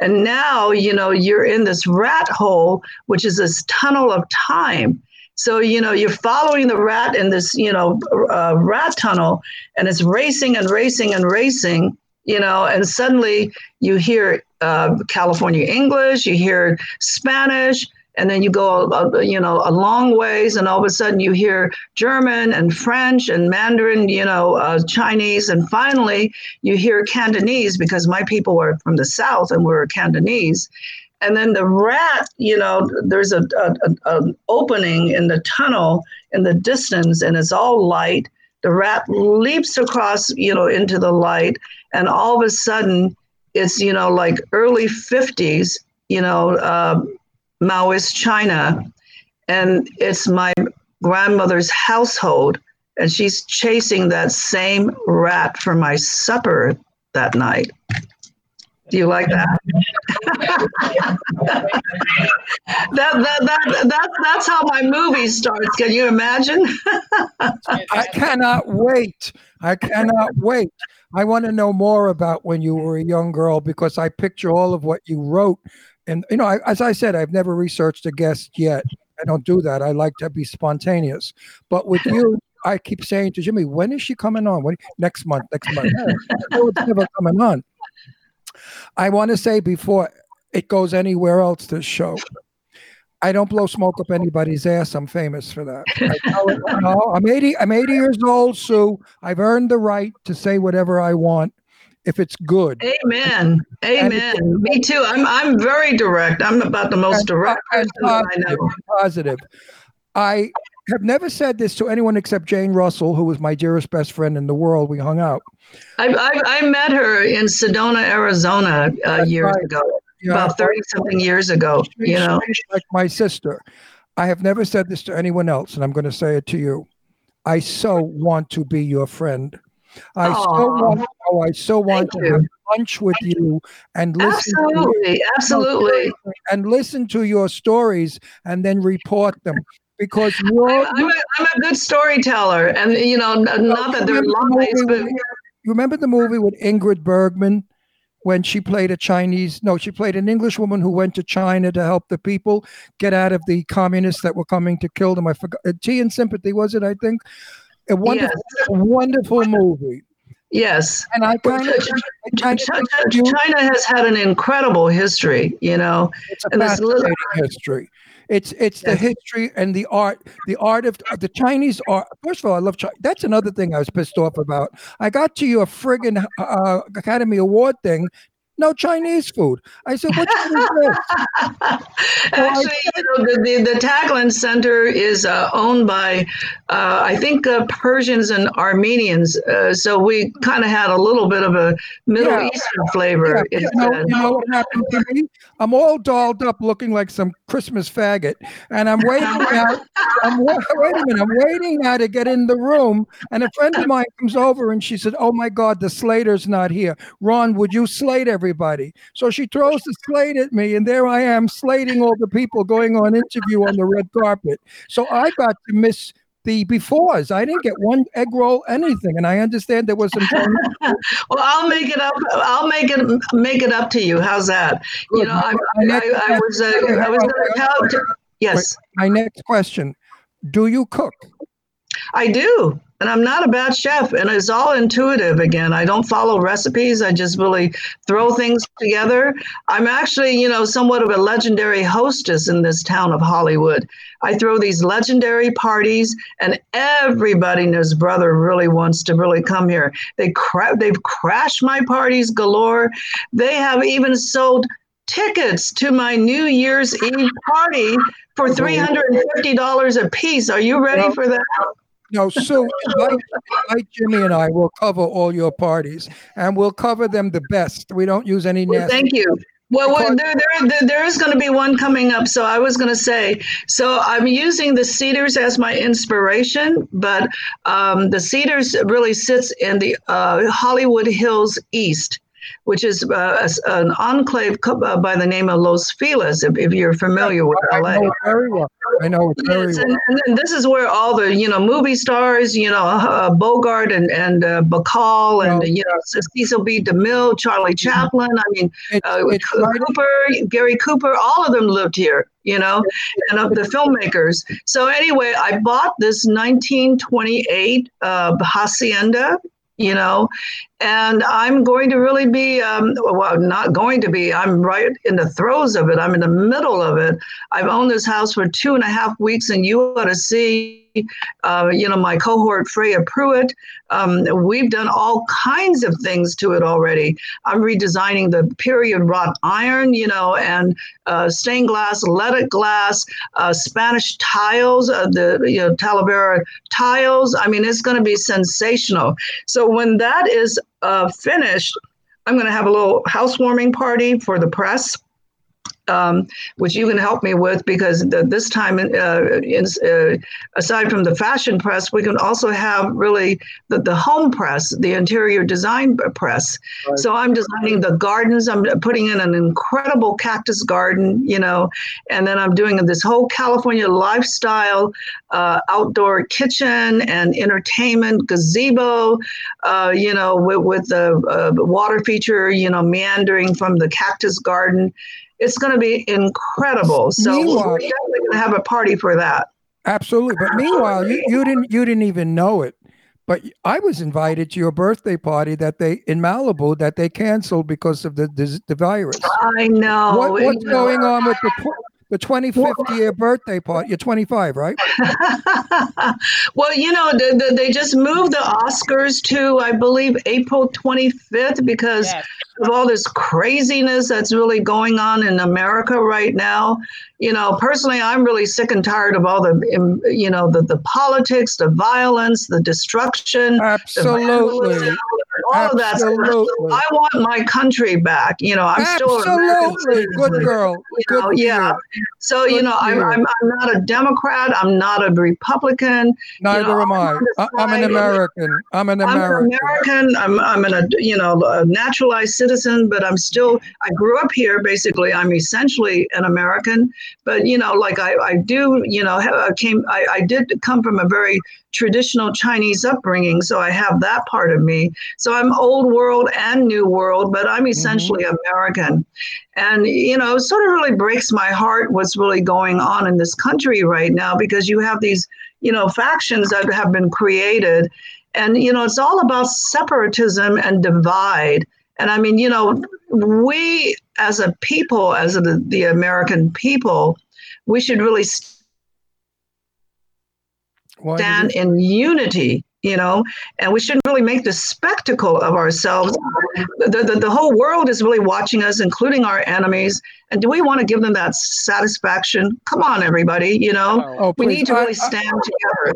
And now, you know, you're in this rat hole, which is this tunnel of time. So, you know, you're following the rat in this, you know, uh, rat tunnel and it's racing and racing and racing, you know, and suddenly you hear uh, California English, you hear Spanish, and then you go, uh, you know, a long ways, and all of a sudden you hear German and French and Mandarin, you know, uh, Chinese, and finally you hear Cantonese because my people were from the south and we were Cantonese, and then the rat you know there's a, a, a, an opening in the tunnel in the distance and it's all light. The rat leaps across you know into the light and all of a sudden it's you know like early 50s you know uh, maoist china and it's my grandmother's household and she's chasing that same rat for my supper that night do you like that? that, that, that, that, that's how my movie starts. Can you imagine? I cannot wait. I cannot wait. I want to know more about when you were a young girl because I picture all of what you wrote. And, you know, I, as I said, I've never researched a guest yet. I don't do that. I like to be spontaneous. But with you, I keep saying to Jimmy, when is she coming on? When, next month, next month. No, it's never coming on. I want to say before it goes anywhere else, this show, I don't blow smoke up anybody's ass. I'm famous for that. I no, I'm 80. I'm 80 years old, Sue. I've earned the right to say whatever I want if it's good. Amen. Amen. Me too. I'm I'm very direct. I'm about the most direct person positive, I know. Positive. I have never said this to anyone except Jane Russell, who was my dearest best friend in the world. We hung out. I, I, I met her in Sedona, Arizona, uh, years right. ago, Yeah, about thirty something years ago. You know, like my sister. I have never said this to anyone else, and I'm going to say it to you. I so want to be your friend. I so Aw. want. Oh, I so want Thank to you. have lunch with you and listen to absolutely, absolutely. and listen to your stories and then report them because I'm, you're. I'm, a, I'm a good storyteller, and you know, not that they're Remember the lies, movie but with- You remember the movie with Ingrid Bergman when she played a Chinese? No, she played an English woman who went to China to help the people get out of the communists that were coming to kill them. I forgot. uh, Tea and Sympathy was it? I think. A wonderful, wonderful movie. yes. And I kind of, Ch- I kind Ch- of Ch- China has had an incredible history, you know. it's a and this little- fascinating history. It's it's the history and the art, the art of, of the Chinese art. First of all, I love China. That's another thing I was pissed off about. I got to your friggin' uh, Academy Award thing. No Chinese food. I said, what is this? Actually, you know, the, the, the Taglyan Center is uh, owned by, uh, I think, uh, Persians and Armenians. Uh, so we kind of had a little bit of a Middle Yeah. Eastern flavor. Yeah, you, know, you know what happened to me? I'm all dolled up looking like some Christmas faggot. And I'm waiting now. I'm, wa- wait a minute. I'm waiting now to get in the room. And a friend of mine comes over and she said, Oh my God, the Slater's not here. Ron, would you slate everybody? So she throws the slate at me. And there I am slating all the people going on interview on the red carpet. So I got to miss the befores. I didn't get one egg roll, anything. And I understand there was some. Well, I'll make it up. I'll make it make it up to you. How's that? You Good. know, I, I, I, I was uh, I was going to tell. Yes, My next question Do you cook? I do. And I'm not a bad chef, and it's all intuitive again. I don't follow recipes. I just really throw things together. I'm actually, you know, somewhat of a legendary hostess in this town of Hollywood. I throw these legendary parties, and everybody and his brother really wants to really come here. They cra- they've crashed my parties galore. They have even sold tickets to my New Year's Eve party for $350 a piece. Are you ready for that? No, Sue, invite, invite Jimmy and I will cover all your parties and we'll cover them the best. We don't use any Well, nasty. thank you. Well, well there, there, there, there is going to be one coming up. So I was going to say, so I'm using the Cedars as my inspiration, but um, the Cedars really sits in the uh, Hollywood Hills East, which is uh, an enclave uh, by the name of Los Feliz, if, if you're familiar with LA. I know well. I know it very Yes, well. and, and this is where all the you know movie stars, you know uh, Bogart and and uh, Bacall and you know Cecil B. DeMille, Charlie Chaplin. I mean, It's, uh, it's Co- right, Cooper, Gary Cooper, all of them lived here. You know, and of the filmmakers. So anyway, I bought this 1928 uh, hacienda. You know, and I'm going to really be um, well, not going to be. I'm right in the throes of it. I'm in the middle of it. I've owned this house for two and a half weeks, and you ought to see, uh, you know, my cohort Freya Pruitt. Um, we've done all kinds of things to it already. I'm redesigning the period wrought iron, you know, and uh, stained glass, leaded glass, uh, Spanish tiles, uh, the you know Talavera tiles. I mean, it's going to be sensational. So when that is uh, finished, I'm going to have a little housewarming party for the press um, which you can help me with because the, this time, uh, in, uh, aside from the fashion press, we can also have really the, the home press, the interior design press. Right. So I'm designing the gardens. I'm putting in an incredible cactus garden, you know, and then I'm doing this whole California lifestyle uh, outdoor kitchen and entertainment gazebo, uh, you know, with, with the uh, water feature, you know, meandering from the cactus garden. It's going to be incredible. So Meanwhile- we're definitely going to have a party for that. absolutely. But meanwhile, you, you didn't you didn't even know it. But I was invited to your birthday party that they in Malibu that they canceled because of the the, the virus. I know. what, what's going on with the tw- the 25th year birthday party? You're 25, right? well, you know, the, the, they just moved the Oscars to, I believe, April 25th because Yes. of all this craziness that's really going on in America right now. You know, personally, I'm really sick and tired of all the, um, you know, the, the politics, the violence, the destruction, Absolutely. vandalism, all of that. I want my country back. You know, I'm still an American Absolutely. Good girl. you Good know, for yeah. you. So you know, I'm. I'm I'm not a Democrat. I'm not a Republican. Neither know, am I. I'm I'm an American. I'm an I'm American. an American. I'm I'm an, a you know a naturalized citizen, but I'm still. I grew up here. Basically, I'm essentially an American. But you know, like I, I do. You know, I came. I, I did come from a very traditional Chinese upbringing, so I have that part of me. So I'm old world and new world, but I'm mm-hmm. essentially American. And you know, sort of really breaks my heart what's really going on in this country right now because you have these, you know, factions that have been created. And you know, it's all about separatism and divide. And I mean, you know, we as a people, as the, the American people, we should really stand in unity you know, and we shouldn't really make the spectacle of ourselves. The, the, the whole world is really watching us, including our enemies. And do we want to give them that satisfaction? Come on, everybody, you know, Oh, we please. need to I- really stand together.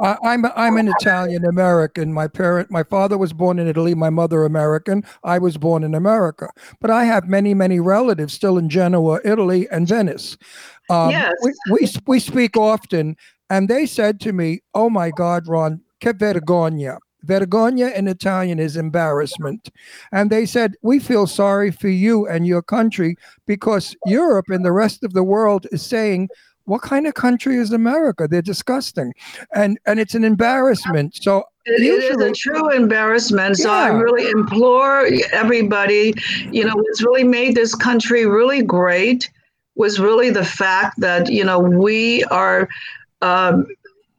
I, I'm I'm an Italian American. My parent, my father was born in Italy. My mother American. I was born in America, but I have many many relatives still in Genoa, Italy, and Venice. Um, Yes. we, we we speak often, and they said to me, "Oh my God, Ron, che vergogna." Vergogna in Italian is embarrassment. And they said, We feel sorry for you and your country because Europe and the rest of the world is saying, What kind of country is America? They're disgusting. And and it's an embarrassment. So It- it is a true embarrassment. So I really implore everybody, you know, what's really made this country really great was really the fact that, you know, we are um,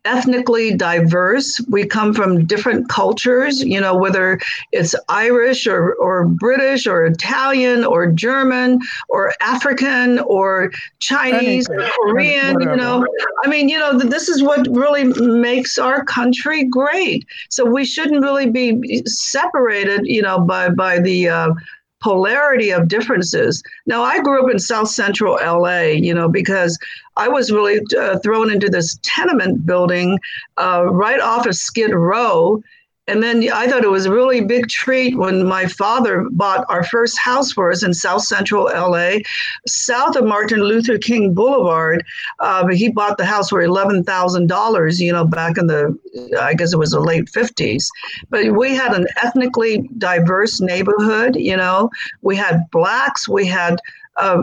ethnically diverse. We come from different cultures, you know, whether it's Irish or, or British or Italian or German or African or Chinese or. Korean, you know. I mean, you know, this is what really makes our country great. So we shouldn't really be separated, you know, by by the uh, polarity of differences. Now, I grew up in South Central LA, you know, because I was really uh, thrown into this tenement building uh, right off of Skid Row. And then I thought it was a really big treat when my father bought our first house for us in South Central LA, south of Martin Luther King Boulevard. Uh, he bought the house for eleven thousand dollars, you know, back in the, I guess it was the late fifties. But we had an ethnically diverse neighborhood. You know, we had blacks, we had uh,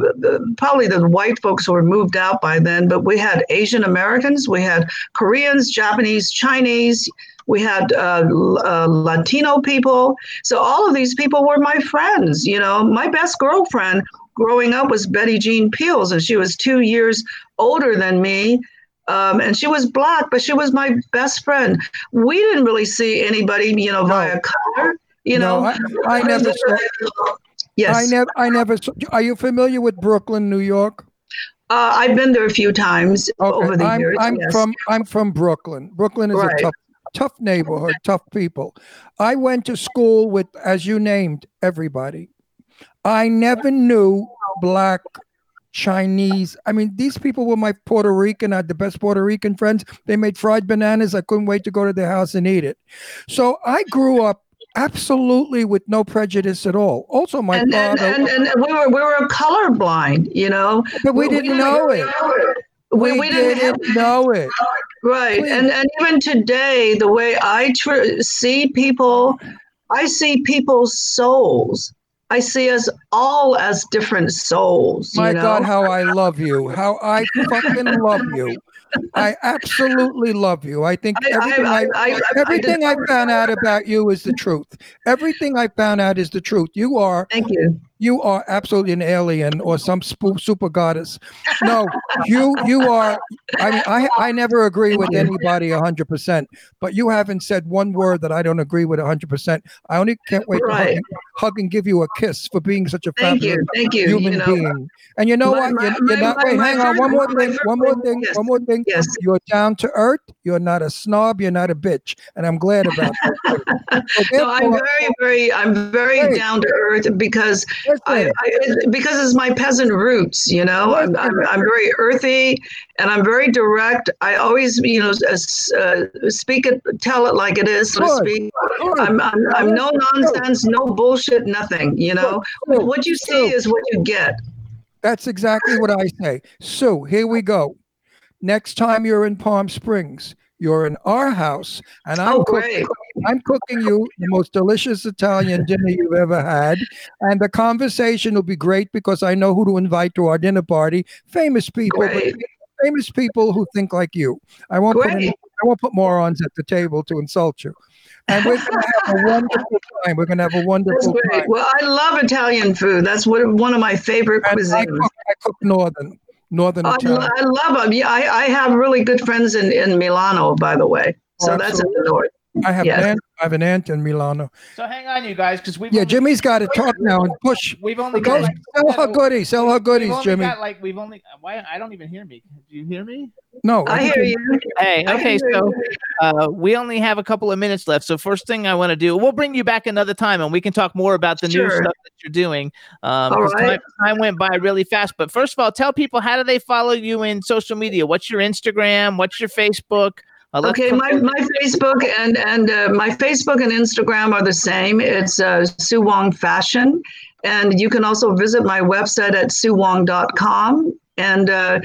probably the white folks were moved out by then, but we had Asian Americans, we had Koreans, Japanese, Chinese. We had uh, uh, Latino people. So all of these people were my friends. You know, my best girlfriend growing up was Betty Jean Peels, and she was two years older than me. Um, and she was black, but she was my best friend. We didn't really see anybody, you know, via color. You No, know, I- I never saw- Yes, I never I never saw, are you familiar with Brooklyn, New York? uh, I've been there a few times over the I'm, years. I'm yes. from I'm from Brooklyn. Brooklyn is Right. a tough tough neighborhood, tough people. I went to school with, as you named, everybody. I never knew black Chinese. I mean, these people were my Puerto Rican. I had the best Puerto Rican friends. They made fried bananas. I couldn't wait to go to their house and eat it. So I grew up absolutely with no prejudice at all. Also, my and, and, father, and, and we were we were colorblind, you know. but we didn't know it. We, we didn't have, know it. right, Please. and and even today, the way I tr- see people, I see people's souls. I see us all as different souls. My you know? God, how I love you. How I fucking love you. I absolutely love you. I think everything I, I- I- I- everything I found out about you is the truth. Everything I found out is the truth. You are Thank you. You are absolutely an alien or some spook super goddess. No, you you are. I mean, I I never agree with anybody hundred percent, but you haven't said one word that I don't agree with hundred percent. I only can't wait to hug and, hug and give you a kiss for being such a Thank fabulous you. Thank you. human you know, being. And you know My- what? You're, you're my- not. my- Wait, hang on. One more thing. One more thing. yes. One more thing. Yes. You're down to earth. You're not a snob. You're not a bitch, and I'm glad about that. So No, I'm very, very, I'm very Hey. down to earth because I, I, because it's my peasant roots, you know. I'm, I'm, I'm very earthy and I'm very direct. I always, you know, uh, speak it, tell it like it is, so to speak. I'm, I'm, I'm no nonsense, no bullshit, nothing. You know, what you see is what you get. That's exactly what I say. So here we go. Next time you're in Palm Springs, you're in our house, and I'm Oh, cooking. I'm cooking you the most delicious Italian dinner you've ever had. And the conversation will be great because I know who to invite to our dinner party. Famous people, famous people who think like you. I won't put any, I won't put morons at the table to insult you. And we're gonna have a wonderful time. We're gonna have a wonderful time. Well, I love Italian food. That's what one of my favorite And I cuisines. cook, I cook northern, northern I, lo- I love them. Yeah, I, I have really good friends in, in Milano, by the way. So Oh, that's in the north. I have Yes. an aunt, I have an aunt in Milano. So hang on, you guys, because we've Yeah, only- Jimmy's got to talk now and push. We've only Go got sell her goodies. Sell her We've goodies, only Jimmy. got, like we've only. Why I don't even hear me. Do you hear me? No, I think hear it- you. Hey, okay, so uh, we only have a couple of minutes left. So first thing I want to do, we'll bring you back another time, and we can talk more about the new stuff that you're doing. Um, All 'cause right. time, time went by really fast. But first of all, tell people how do they follow you in social media? What's your Instagram? What's your Facebook? Uh, Okay, my, my Facebook and and uh, my Facebook and Instagram are the same. It's uh, Sue Wong Fashion, and you can also visit my website at suewong.com. And uh,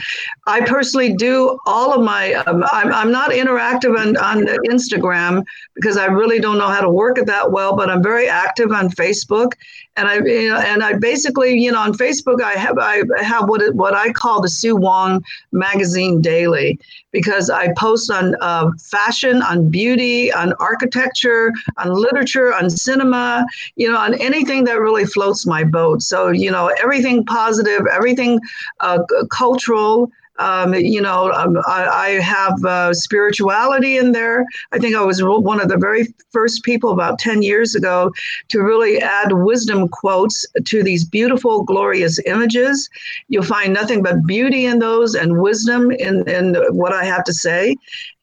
I personally do all of my. Um, I'm, I'm not interactive on, on Instagram because I really don't know how to work it that well. But I'm very active on Facebook, and I you know, and I basically you know on Facebook I have I have what what I call the Sue Wong Magazine Daily because I post on uh, fashion, on beauty, on architecture, on literature, on cinema, you know, on anything that really floats my boat. So, you know, everything positive, everything uh, cultural. Um, you know, um, I, I have uh, spirituality in there. I think I was one of the very first people about 10 years ago to really add wisdom quotes to these beautiful, glorious images. You'll find nothing but beauty in those and wisdom in, in what I have to say.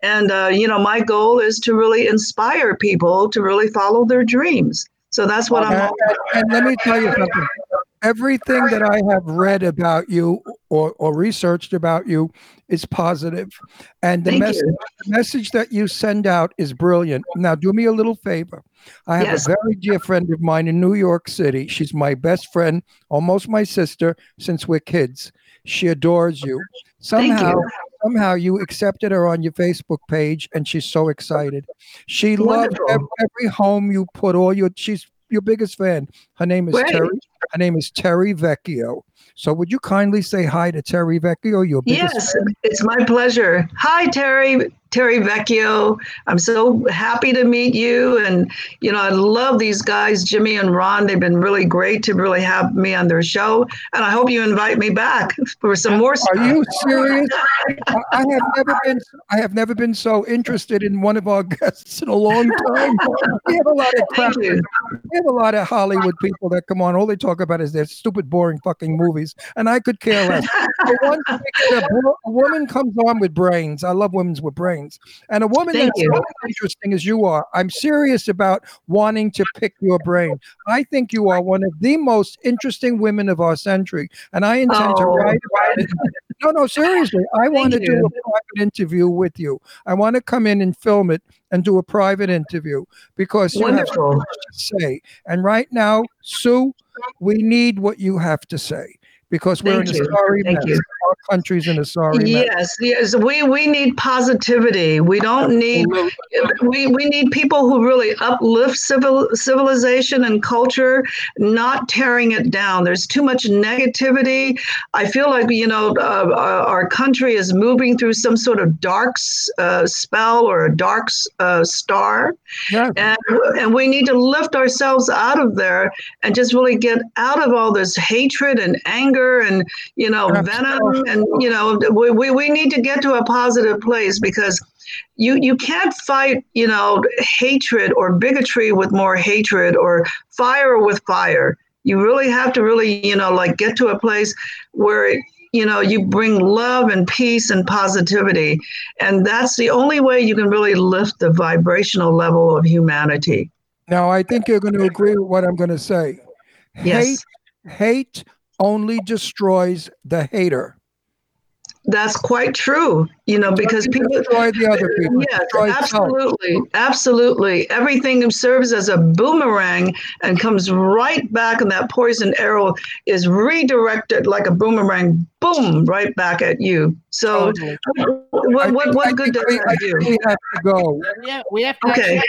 And, uh, you know, my goal is to really inspire people to really follow their dreams. So that's what I'm And, and let me tell you something. Everything that I have read about you or, or researched about you is positive. And the, Thank mess- you. the message that you send out is brilliant. Now, do me a little favor. I have Yes. a very dear friend of mine in New York City. She's my best friend, almost my sister, since we're kids. She adores you. Thank Somehow, you. somehow you accepted her on your Facebook page, and she's so excited. She loves Wonderful. every home you put all your. She's your biggest fan. Her name is Great. Terry. Her name is Terry Vecchio. So would you kindly say hi to Terry Vecchio, your biggest Yes, it's my pleasure. Hi, Terry. Terry Vecchio. I'm so happy to meet you. And, you know, I love these guys, Jimmy and Ron. They've been really great to really have me on their show. And I hope you invite me back for some more stuff. Are you serious? I, have never been. I have never been so interested in one of our guests in a long time. We have a lot of crap. We have a lot of Hollywood people that come on. All they talk about is their stupid, boring fucking movies, and I could care less. But once we get a, wo- a woman comes on with brains, I love women with brains, and a woman Thank that's you. as interesting as you are. I'm serious about wanting to pick your brain. I think you are one of the most interesting women of our century, and I intend to Oh. write about it. No, no, seriously. I want to do a private interview with you. I want to come in and film it and do a private interview because you have so much to say. And right now, Sue, we need what you have to say because we're Thank in a sorry Thank mess. you. Our country's in a sorry mess. Yes, yes. We we need positivity. We don't need we, we need people who really uplift civil civilization and culture, not tearing it down. There's too much negativity. I feel like you know uh, our our country is moving through some sort of dark uh, spell or a dark uh, star, Yeah. and and we need to lift ourselves out of there and just really get out of all this hatred and anger and you know venom and you know we, we, we need to get to a positive place because you you can't fight you know hatred or bigotry with more hatred or fire with fire you really have to really you know like get to a place where you know you bring love and peace and positivity and that's the only way you can really lift the vibrational level of humanity Now, I think you're going to agree with what I'm going to say. Yes. Hate, hate only destroys the hater. That's quite true, you know, because people destroy the other people. Yes, destroy self. absolutely, absolutely. Everything serves as a boomerang and comes right back, and that poison arrow is redirected like a boomerang, boom, right back at you. So, Totally. what I what, what good think does we, that think do? we have to go. Yeah, we have to. Okay.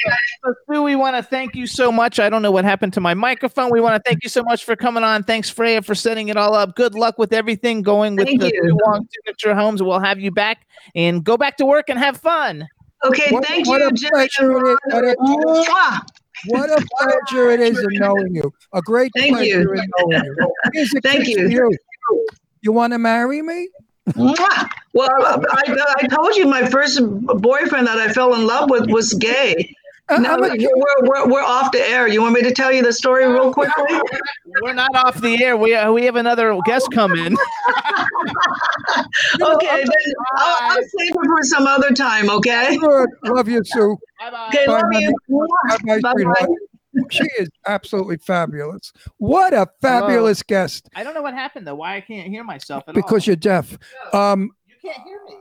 So, Sue, we want to thank you so much. I don't know what happened to my microphone. We want to thank you so much for coming on. Thanks, Freya, for setting it all up. Good luck with everything going with Thank the you. Sue Signature Homes. We'll have you back and go back to work and have fun. Okay, What- thank what you, a pleasure it is- what a- What a pleasure it is in knowing you. A great Thank pleasure you. in knowing you. Here's a Thank you. you. You want to marry me? Well, I, I told you my first boyfriend that I fell in love with was gay. I- No, I'm a- we're, we're, we're off the air. You want me to tell you the story real quickly? We're not off the air. We uh, we have another guest come in. Okay, then I'll, I'll save it for some other time. Okay. Good. Love you, Sue. Okay, Bye, love honey. you. Bye-bye, Bye-bye. She is absolutely fabulous. What a fabulous guest. I don't know what happened though. Why I can't hear myself at Because all. you're deaf. Um, you can't hear me.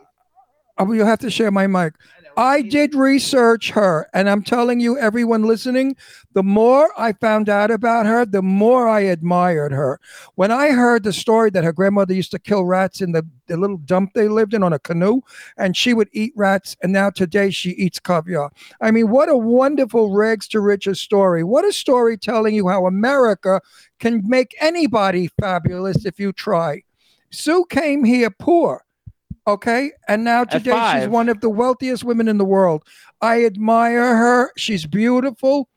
oh, you have to share my mic. I did research her, and I'm telling you, everyone listening, the more I found out about her, the more I admired her. When I heard the story that her grandmother used to kill rats in the, the little dump they lived in on a canoe, and she would eat rats, and now today she eats caviar. I mean, what a wonderful rags to riches story. What a story telling you how America can make anybody fabulous if you try. Sue came here poor. Okay. And now today she's one of the wealthiest women in the world. I admire her. She's beautiful.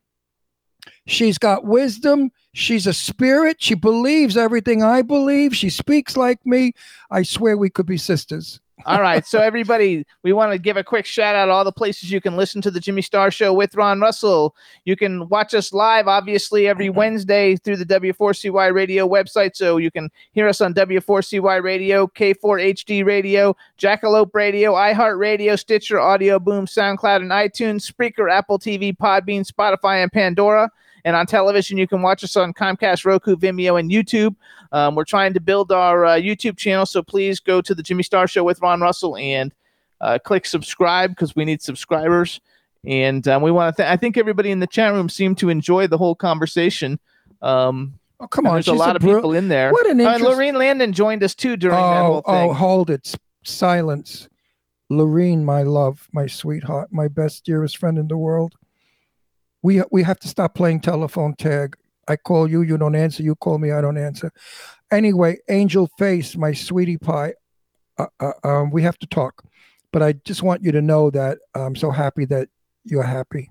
She's got wisdom. She's a spirit. She believes everything I believe. She speaks like me. I swear we could be sisters. All right, so everybody, we want to give a quick shout out to all the places you can listen to the Jimmy Star Show with Ron Russell. You can watch us live, obviously, every mm-hmm. Wednesday through the W4CY Radio website. So you can hear us on W4CY Radio, K4HD Radio, Jackalope Radio, iHeartRadio, Stitcher, Audio Boom, SoundCloud, and iTunes, Spreaker, Apple TV, Podbean, Spotify, and Pandora. And on television, you can watch us on Comcast, Roku, Vimeo, and YouTube. Um, we're trying to build our uh, YouTube channel, so please go to the Jimmy Star Show with Ron Russell and uh, click subscribe because we need subscribers. And um, we want to. Th- I think everybody in the chat room seemed to enjoy the whole conversation. Um, Oh, come on. there's a lot of bri- people in there. What an Uh, interest- Lorene Landon joined us too during that Oh, whole thing. oh, hold it. Silence. Lorene, my love, my sweetheart, my best, dearest friend in the world. We we have to stop playing telephone tag. I call you, you don't answer. You call me, I don't answer. Anyway, Angel Face, my sweetie pie. Uh, uh, um, we have to talk, but I just want you to know that I'm so happy that you're happy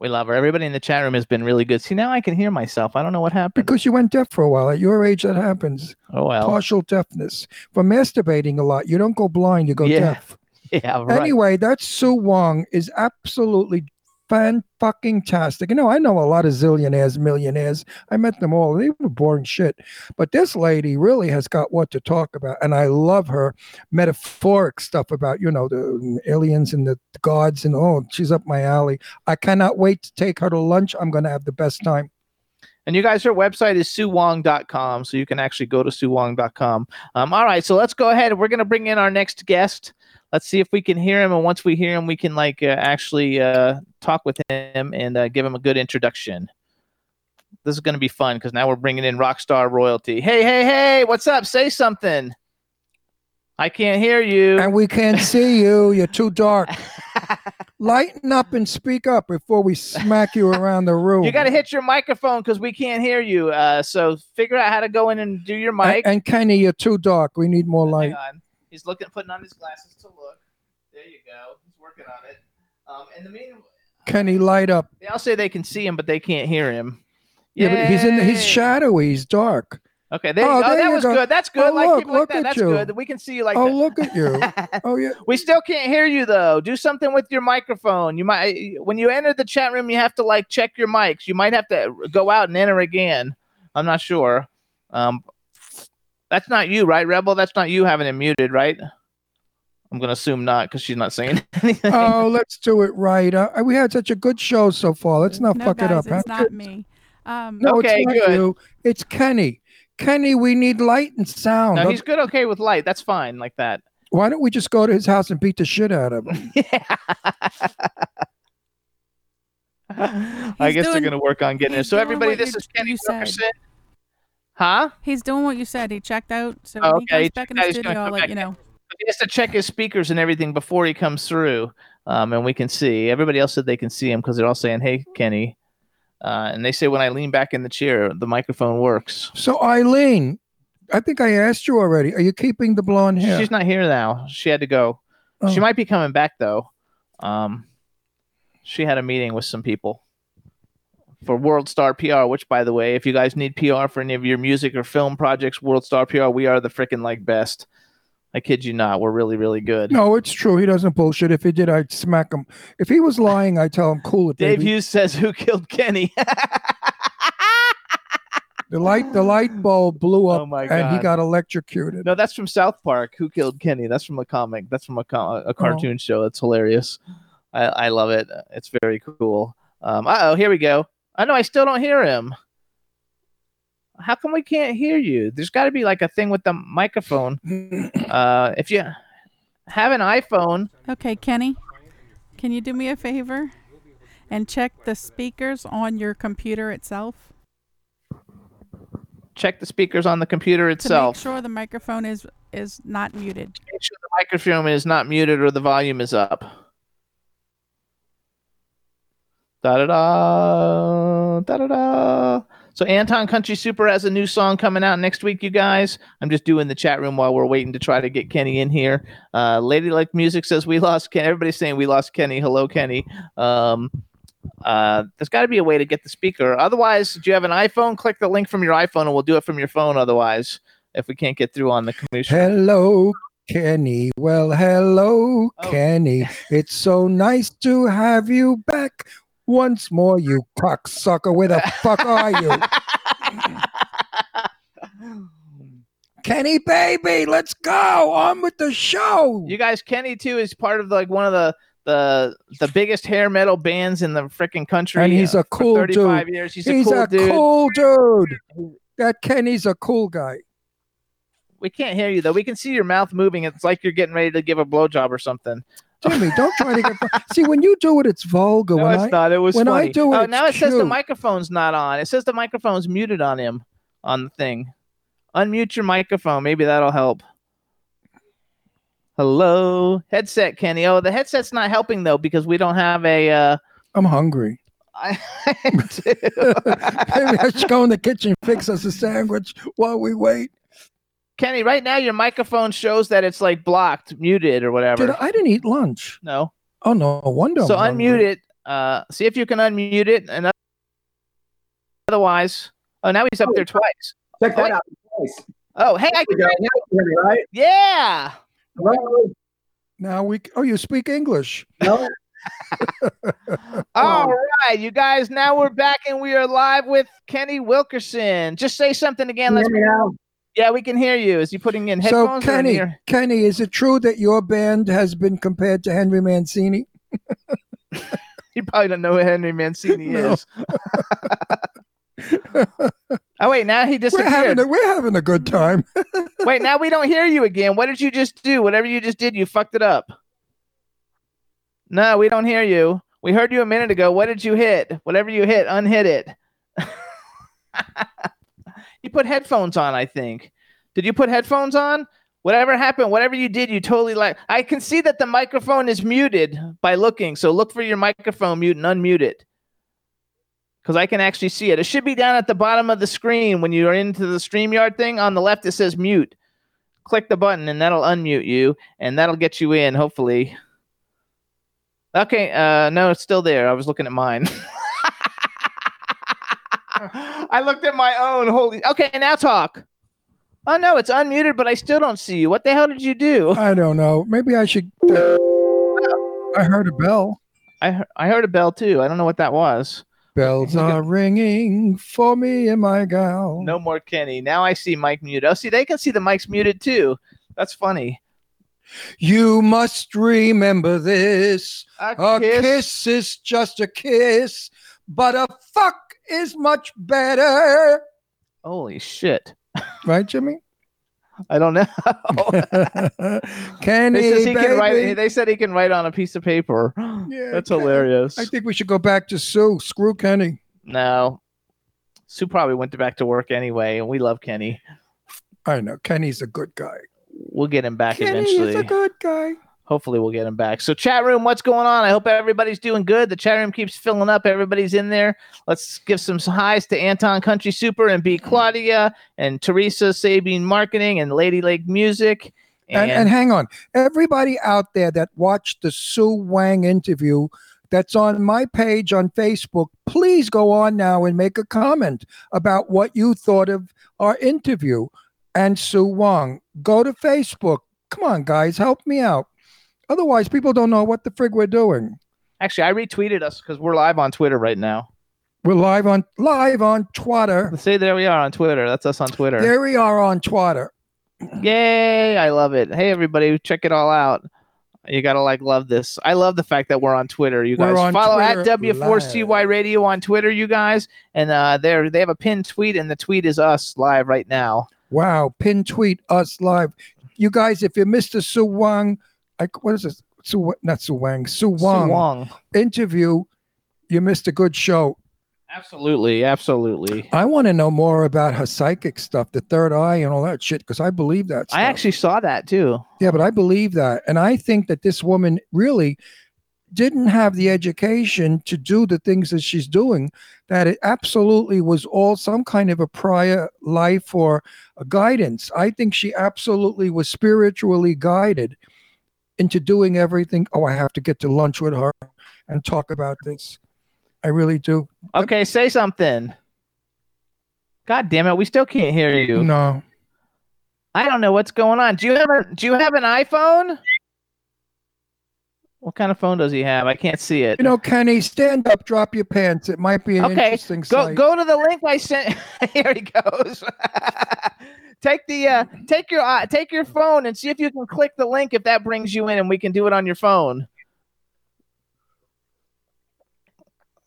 We love her. Everybody in the chat room has been really good. See, now I can hear myself. I don't know what happened. because you went deaf for a while. At your age, that happens. oh well. Partial deafness from masturbating a lot. You don't go blind, you go Yeah. deaf. Yeah. Right. Anyway, that Sue Wong is absolutely fan fucking tastic. You know, I know a lot of zillionaires, millionaires. I met them all. They were boring shit. But this lady really has got what to talk about. And I love her metaphoric stuff about, you know, the aliens and the gods and oh, she's up my alley. I cannot wait to take her to lunch. I'm gonna have the best time. And you guys, her website is suewong.com, so you can actually go to suewong.com. Um, all right, so let's go ahead. We're going to bring in our next guest. Let's see if we can hear him. And once we hear him, we can like uh, actually uh, talk with him and uh, give him a good introduction. This is going to be fun because now we're bringing in Rockstar Royalty. Hey, hey, hey, what's up? Say something. I can't hear you. And we can't see you. You're too dark. Lighten up and speak up before we smack you around the room. You got to hit your microphone because we can't hear you. Uh, so figure out how to go in and do your And, mic. and Kenny, you're too dark. We need more light. He's looking, putting on his glasses to look. There you go. He's working on it. Um, in the meantime, he light up. they all say they can see him, but they can't hear him. Yeah, but he's in. The, he's shadowy. He's dark. Okay, there you Oh, there that was go. good. That's good. Oh, like, look, like look that. at That's you. good. We can see you like oh, that. look at you. Oh yeah. we still can't hear you though. Do something with your microphone. You might when you enter the chat room, you have to like check your mics. You might have to go out and enter again. I'm not sure. Um, that's not you, right, Rebel? That's not you having it muted, right? I'm gonna assume not because she's not saying anything. Oh, let's do it right. Uh, we had such a good show so far. Let's not no, fuck guys, it up. it's huh? not me. Um, No, Okay, it's not good. you. It's Kenny. Kenny, we need light and sound. no, he's good. Okay with light. That's fine, like that. Why don't we just go to his house and beat the shit out of him? I He's guess they're gonna work on getting it. So everybody, this you- is Kenny you said. Wilkerson. Huh? He's doing what you said. He checked out. So Oh, when he okay, he comes back in checked out. the studio, I'll let you know. He has to check his speakers and everything before he comes through, um, and we can see. Everybody else said they can see him because they're all saying, "Hey, Kenny," uh, and they say when I lean back in the chair, the microphone works. So Eileen, I think I asked you already. Are you keeping the blonde hair? She's not here now. She had to go. She Oh. might be coming back though. Um, she had a meeting with some people for World Star PR. Which, by the way, if you guys need PR for any of your music or film projects, World Star PR, we are the freaking like best. I kid you not. We're really, really good. No, it's true. He doesn't bullshit. If he did, I'd smack him. If he was lying, I'd tell him, cool it, Dave baby. Hughes says, "Who killed Kenny?" The light, the light bulb blew up, Oh my and he got electrocuted. no, that's from South Park. Who killed Kenny? That's from a comic. That's from a, a cartoon show. It's hilarious. I, I love it. It's very cool. Um, oh, here we go. I know. I still don't hear him. How come we can't hear you? There's got to be like a thing with the microphone. Uh, if you have an iPhone, Okay, Kenny, can you do me a favor and check the speakers on your computer itself check the speakers on the computer itself. to itself. make sure the microphone is is not muted? make sure the microphone is not muted or the volume is up. Da da da da da da. So Anton Country Super has a new song coming out next week, you guys. I'm just doing the chat room while we're waiting to try to get Kenny in here. Uh, Lady Like Music says we lost Kenny. Everybody's saying we lost Kenny. Hello, Kenny. Um, uh, there's got to be a way to get the speaker. Otherwise, do you have an iPhone? Click the link from your iPhone, and we'll do it from your phone. Otherwise, if we can't get through on the commission. Hello, Kenny. Well, hello, Oh. Kenny. It's so nice to have you back once more, you cocksucker. Where the fuck are you? Kenny, baby, let's go. On with the show. You guys, Kenny too is part of like one of the the the biggest hair metal bands in the freaking country. And he's uh, a cool 35 dude. years. He's, He's a cool a dude. cool dude. That Kenny's a cool guy. We can't hear you though. We can see your mouth moving. It's like you're getting ready to give a blowjob or something. Jimmy, don't try to get. See, when you do it, it's vulgar. No, when it's I, not. It was when I do it, oh, it's now it says the microphone's not on. It says the microphone's muted on him on the thing. Unmute your microphone. Maybe that'll help. Hello, headset, Kenny. Oh, the headset's not helping though because we don't have a. Uh, I'm hungry. I Maybe I should go in the kitchen fix us a sandwich while we wait. Kenny, right now your microphone shows that it's like blocked, muted, or whatever. Did I, I didn't eat lunch. No. Oh no wonder. so I'm unmute hungry. it. Uh, see if you can unmute it, and otherwise, oh, now he's up there twice. Check Oh, that wait. out. Nice. Oh, hey, I can hear you. go. Now you hear me, right? Yeah. Hello? Now we. Oh, you speak English. No? All right, you guys. Now we're back and we are live with Kenny Wilkerson. Just say something again. Let's. hear me now? Yeah, we can hear you. Is he putting in So headphones? in Kenny? Kenny, is it true that your band has been compared to Henry Mancini? You probably don't know who Henry Mancini No. is. oh wait, now he We're disappeared. having a, we're having a good time. Wait, now we don't hear you again. What did you just do? Whatever you just did, you fucked it up. No, we don't hear you. We heard you a minute ago. What did you hit? Whatever you hit, unhit it. You put headphones on, I think. Did you put headphones on? Whatever happened, whatever you did, you totally like. I can see that the microphone is muted by looking. So look for your microphone mute and unmute it. Because I can actually see it. It should be down at the bottom of the screen when you're into the StreamYard thing. On the left, it says mute click the button and that'll unmute you and that'll get you in hopefully okay uh no it's still there i was looking at mine i looked at my own holy okay now talk oh no it's unmuted but i still don't see you what the hell did you do I don't know. Maybe I should. I heard a bell. i, he- I heard a bell too i don't know what that was Bells are ringing for me and my gal. no more kenny now i see mike muted oh see they can see the mic's muted too that's funny You must remember this. a, A kiss. is just a kiss, but a fuck is much better. holy shit Right, Jimmy? i don't know Kenny, They, says he can write, they said he can write on a piece of paper. Yeah, That's hilarious. I think we should go back to Sue. Screw Kenny. no, Sue probably went back to work anyway, and we love Kenny. I know Kenny's a good guy. We'll get him back Kenny eventually. is a good guy. Hopefully, we'll get him back. So, chat room, what's going on? I hope everybody's doing good. The chat room keeps filling up. Everybody's in there. Let's give some highs to Anton Country Super and B Claudia and Teresa Sabine Marketing and Lady Lake Music. And, and hang on, everybody out there that watched the Sue Wang interview that's on my page on Facebook, please go on now and make a comment about what you thought of our interview and Sue Wang. Go to Facebook, Come on, guys, help me out. Otherwise, people don't know what the frig we're doing. Actually, I retweeted us because we're live on Twitter right now. We're live on live on Twitter. Let's say there we are on Twitter. That's us on Twitter. There we are on Twitter. Yay! I love it. Hey, everybody, check it all out. You gotta like love this. I love the fact that we're on Twitter. You guys follow at W4CY Radio on Twitter. You guys, and uh, there they have a pinned tweet, and the tweet is us live right now. Wow, pin tweet us live. You guys, if you missed the Su Wang, like what is this? Su not Su Wang, Su Wang, Wong. interview, you missed a good show. Absolutely, absolutely. I want to know more about her psychic stuff, the third eye and all that shit, because I believe that. I actually saw that too. Yeah, but I believe that. And I think that this woman really didn't have the education to do the things that she's doing, that it absolutely was all some kind of a prior life or a guidance. I think she absolutely was spiritually guided into doing everything. Oh, I have to get to lunch with her and talk about this. I really do. Okay, say something. God damn it, we still can't hear you. No. I don't know what's going on. Do you have a Do you have an iPhone? What kind of phone does he have? I can't see it. You know, Kenny, stand up, drop your pants. It might be an okay, interesting go sight. go to the link I sent. Here he goes. take the uh, take your uh, take your phone and see if you can click the link if that brings you in, and we can do it on your phone.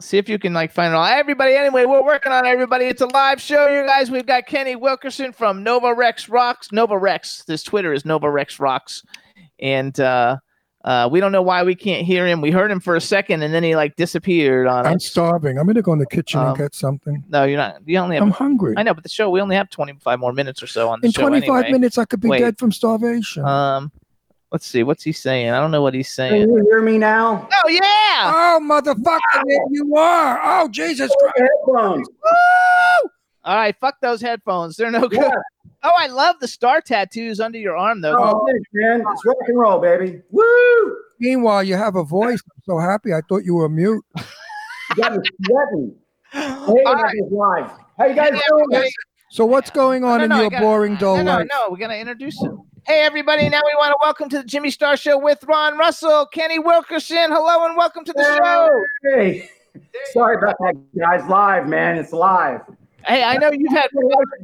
See if you can like find it all. Everybody, anyway, we're working on it, everybody. It's a live show, you guys. We've got Kenny Wilkerson from Nova Rex Rocks. Nova Rex. This Twitter is Nova Rex Rocks, and uh, uh, we don't know why we can't hear him. We heard him for a second, and then he like disappeared on I'm us. starving. I'm going to go in the kitchen Um, and get something. No, you're not. You only have. I'm hungry. I know, but the show we only have 25 more minutes or so on the In show. 25 anyway. minutes, I could be Wait. dead from starvation. Um, let's see. What's he saying? I don't know what he's saying. Can saying. you hear me now? Oh yeah! oh, motherfucker, there you are. Oh, Jesus Christ. Headphones. Woo! All right, fuck those headphones. They're no good. Yeah. Oh, I love the star tattoos under your arm though. Oh, thanks, man. It's rock and roll, baby. Woo! Meanwhile, you have a voice. I'm so happy. I thought you were mute. You got sweating. Hey, All right. everybody's live. How you guys Hey, doing? everybody. So, what's going on No, in no, your gotta- boring, dull No, no, life? no. We're gonna introduce him. Hey, everybody! Now we want to welcome to the Jimmy Star Show with Ron Russell, Kenny Wilkerson. Hello and welcome to the show. Hey, sorry about that, guys. Live, man. It's live. Hey, I know you've had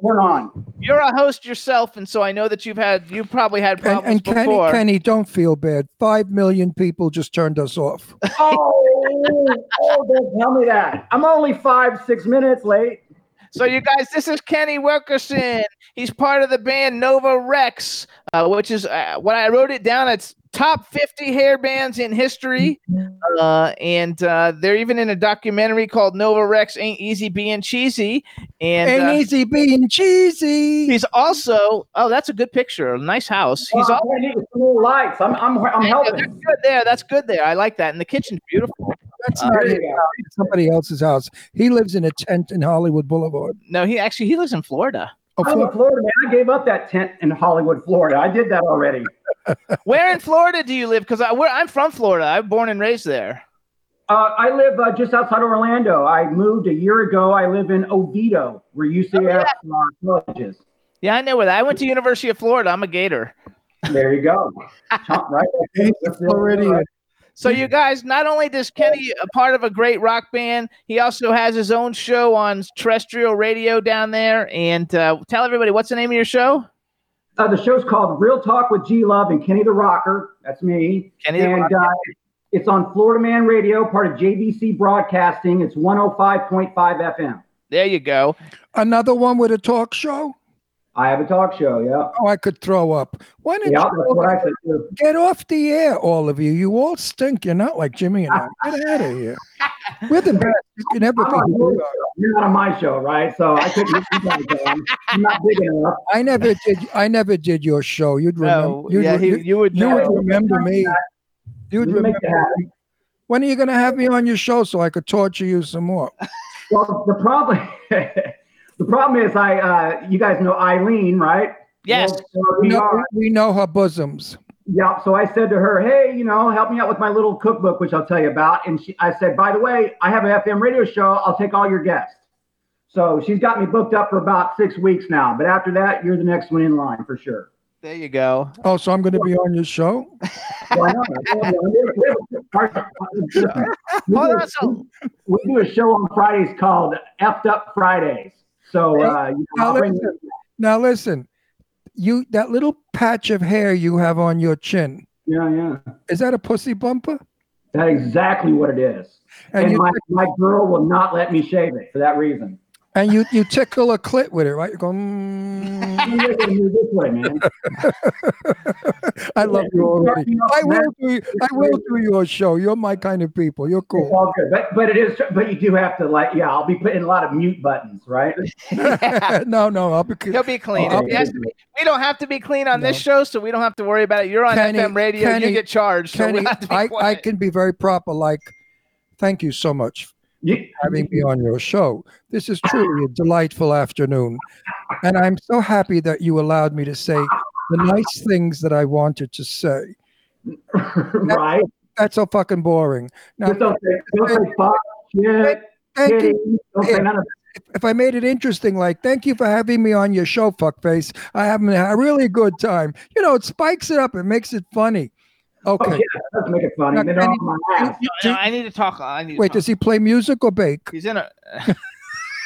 We're on. you're a host yourself, and so I know that you've had you've probably had And, problems and Kenny, before. Kenny, don't feel bad. Five million people just turned us off. Oh, oh, don't tell me that. I'm only five, six minutes late. So, you guys, this is Kenny Wilkerson. He's part of the band Nova Rex, uh, which is uh, when I wrote it down. It's top 50 hair bands in history, uh, and uh, they're even in a documentary called Nova Rex Ain't Easy Being Cheesy. And Ain't uh, easy being cheesy. he's also oh, that's a good picture, a nice house. He's oh, also I need some more lights. I'm, I'm, I'm helping. that's good there. That's good there. I like that, and the kitchen's beautiful. That's Uh, not there his you go. house. It's somebody else's house. He lives in a tent in Hollywood Boulevard. No, he actually he lives in Florida. Oh, I'm in Florida, man. I gave up that tent in Hollywood, Florida. I did that already. Where in Florida do you live? Because I, I'm from Florida. I'm born and raised there. Uh, I live uh, just outside of Orlando. I moved a year ago. I live in Oviedo, where UCF uh, college is. Yeah, I know where that. I went to University of Florida. I'm a Gator. There you go. Right there. That's it. Floridian. So you guys, not only does Kenny a part of a great rock band, he also has his own show on terrestrial radio down there. And uh, tell everybody what's the name of your show? Uh, the show's called Real Talk with G Love and Kenny the Rocker. That's me. Kenny the and Rocker. uh, it's on Florida Man Radio, part of JVC Broadcasting. It's 105.5 FM. There you go. Another one with a talk show. I have a talk show. Yeah. Oh, I could throw up. Why didn't Yeah, you that's what I said too. get off the air, all of you? You all stink. You're not like Jimmy and I. Get out of here. We're the best. You can never I'm be. your we show. are. You're not on my show, right? So I couldn't you guys. I'm not big enough. I never did. I never did your show. You'd remember. Oh, no, you'd, yeah, he, you, you would you know. would remember me. You'd remember. make me. When are you going to have me on your show so I could torture you some more? Well, the problem, the problem is, I, uh, you guys know Eileen, right? Yes. Well, We we know, we know her bosoms. Yeah. So I said to her, "Hey, you know, help me out with my little cookbook, which I'll tell you about." And she, I said, "By the way, I have an FM radio show. I'll take all your guests." So she's got me booked up for about six weeks now. But after that, you're the next one in line for sure. There you go. Oh, so I'm going to be on your show? Why not? We do a- we do a show on Fridays called Effed Up Fridays. So uh, you know, Now listen, now listen, you that little patch of hair you have on your chin, yeah, yeah. is that a pussy bumper? That's exactly what it is. And And, my, my girl will not let me shave it for that reason. And you you tickle a clit with it, right? You go. "Mm." You look at me this way, man. I love you already. I will do. I will do your show. You're my kind of people. You're It's cool. all good, but but it is. But you do have to like, yeah. I'll be putting a lot of mute buttons, right? no, no, I'll be. he'll be clean. Oh, He has to be- we don't have to be clean on this show, so we don't have to worry about it. You're on Kenny- FM radio. Kenny- you get charged. so Kenny, we have to be I, I can be very proper. Like, thank you so much You, for having me on your show. This is truly a delightful afternoon, and I'm so happy that you allowed me to say the nice things that I wanted to say. right? That's so fucking boring. Now, Just don't say, fuck, shit, thank you. Don't say none of if I made it interesting, like, thank you for having me on your show, fuckface. I having a really good time. You know, it spikes it up. It makes it funny. Oh, Okay. yeah, that make it funny. Now, Then Kenny, on. No, I need to talk. I need to Wait, talk. does he play music or bake? He's in a.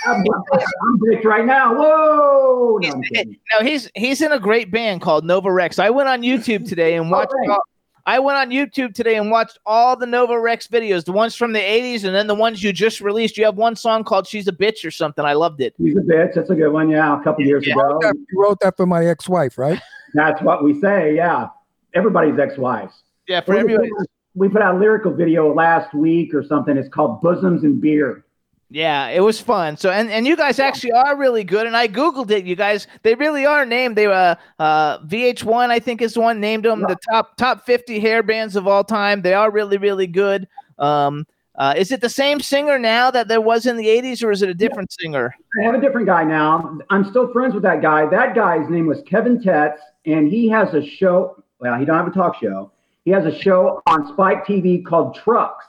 I'm, I'm baked right now. Whoa! No, No, he's he's in a great band called Nova Rex. I went on YouTube today and oh, watched. Okay. all, I went on YouTube today and watched all the Nova Rex videos, the ones from the '80s, and then the ones you just released. You have one song called "She's a Bitch" or something. I loved it. She's a bitch. That's a good one. Yeah, a couple years Yeah. ago. That- You wrote that for my ex-wife, right? That's what we say. Yeah, everybody's ex-wives. Yeah, for We everybody. put, we put out a lyrical video last week or something. It's called "Bosoms and Beer." Yeah, it was fun. So and and you guys actually are really good. And I googled it. You guys, they really are named. They uh uh VH1 I think is the one named them the top top 50 hair bands of all time. They are really really good. Um, uh, is it the same singer now that there was in the 80s, or is it a different singer? I have a different guy now. I'm still friends with that guy. That guy's name was Kevin Tetz, and he has a show. Well, he don't have a talk show. He has a show on Spike TV called Trucks.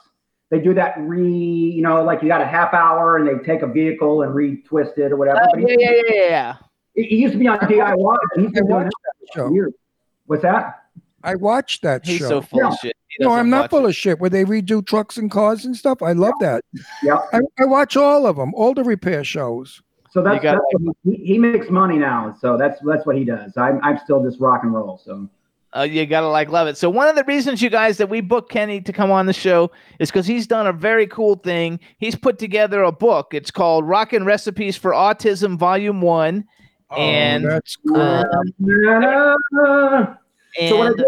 They do that re, you know, like you got a half hour and they take a vehicle and retwist it or whatever. Oh, but yeah, yeah, yeah, yeah. he he used to be on DIY. and He's I been doing watched that that show. for years. What's that? I watched that He's show. so full Yeah. of shit. No, I'm not full it. of shit. Where they redo trucks and cars and stuff. I love that. Yeah. I, I watch all of them, all the repair shows. So that's, got- that's what he, he makes money now. So that's that's what he does. I'm I'm still just rock and roll. So Uh, you gotta like love it. So one of the reasons you guys that we booked Kenny to come on the show is because he's done a very cool thing. He's put together a book. It's called Rockin' Recipes for Autism, Volume One. And oh, that's cool. um, so what I and did,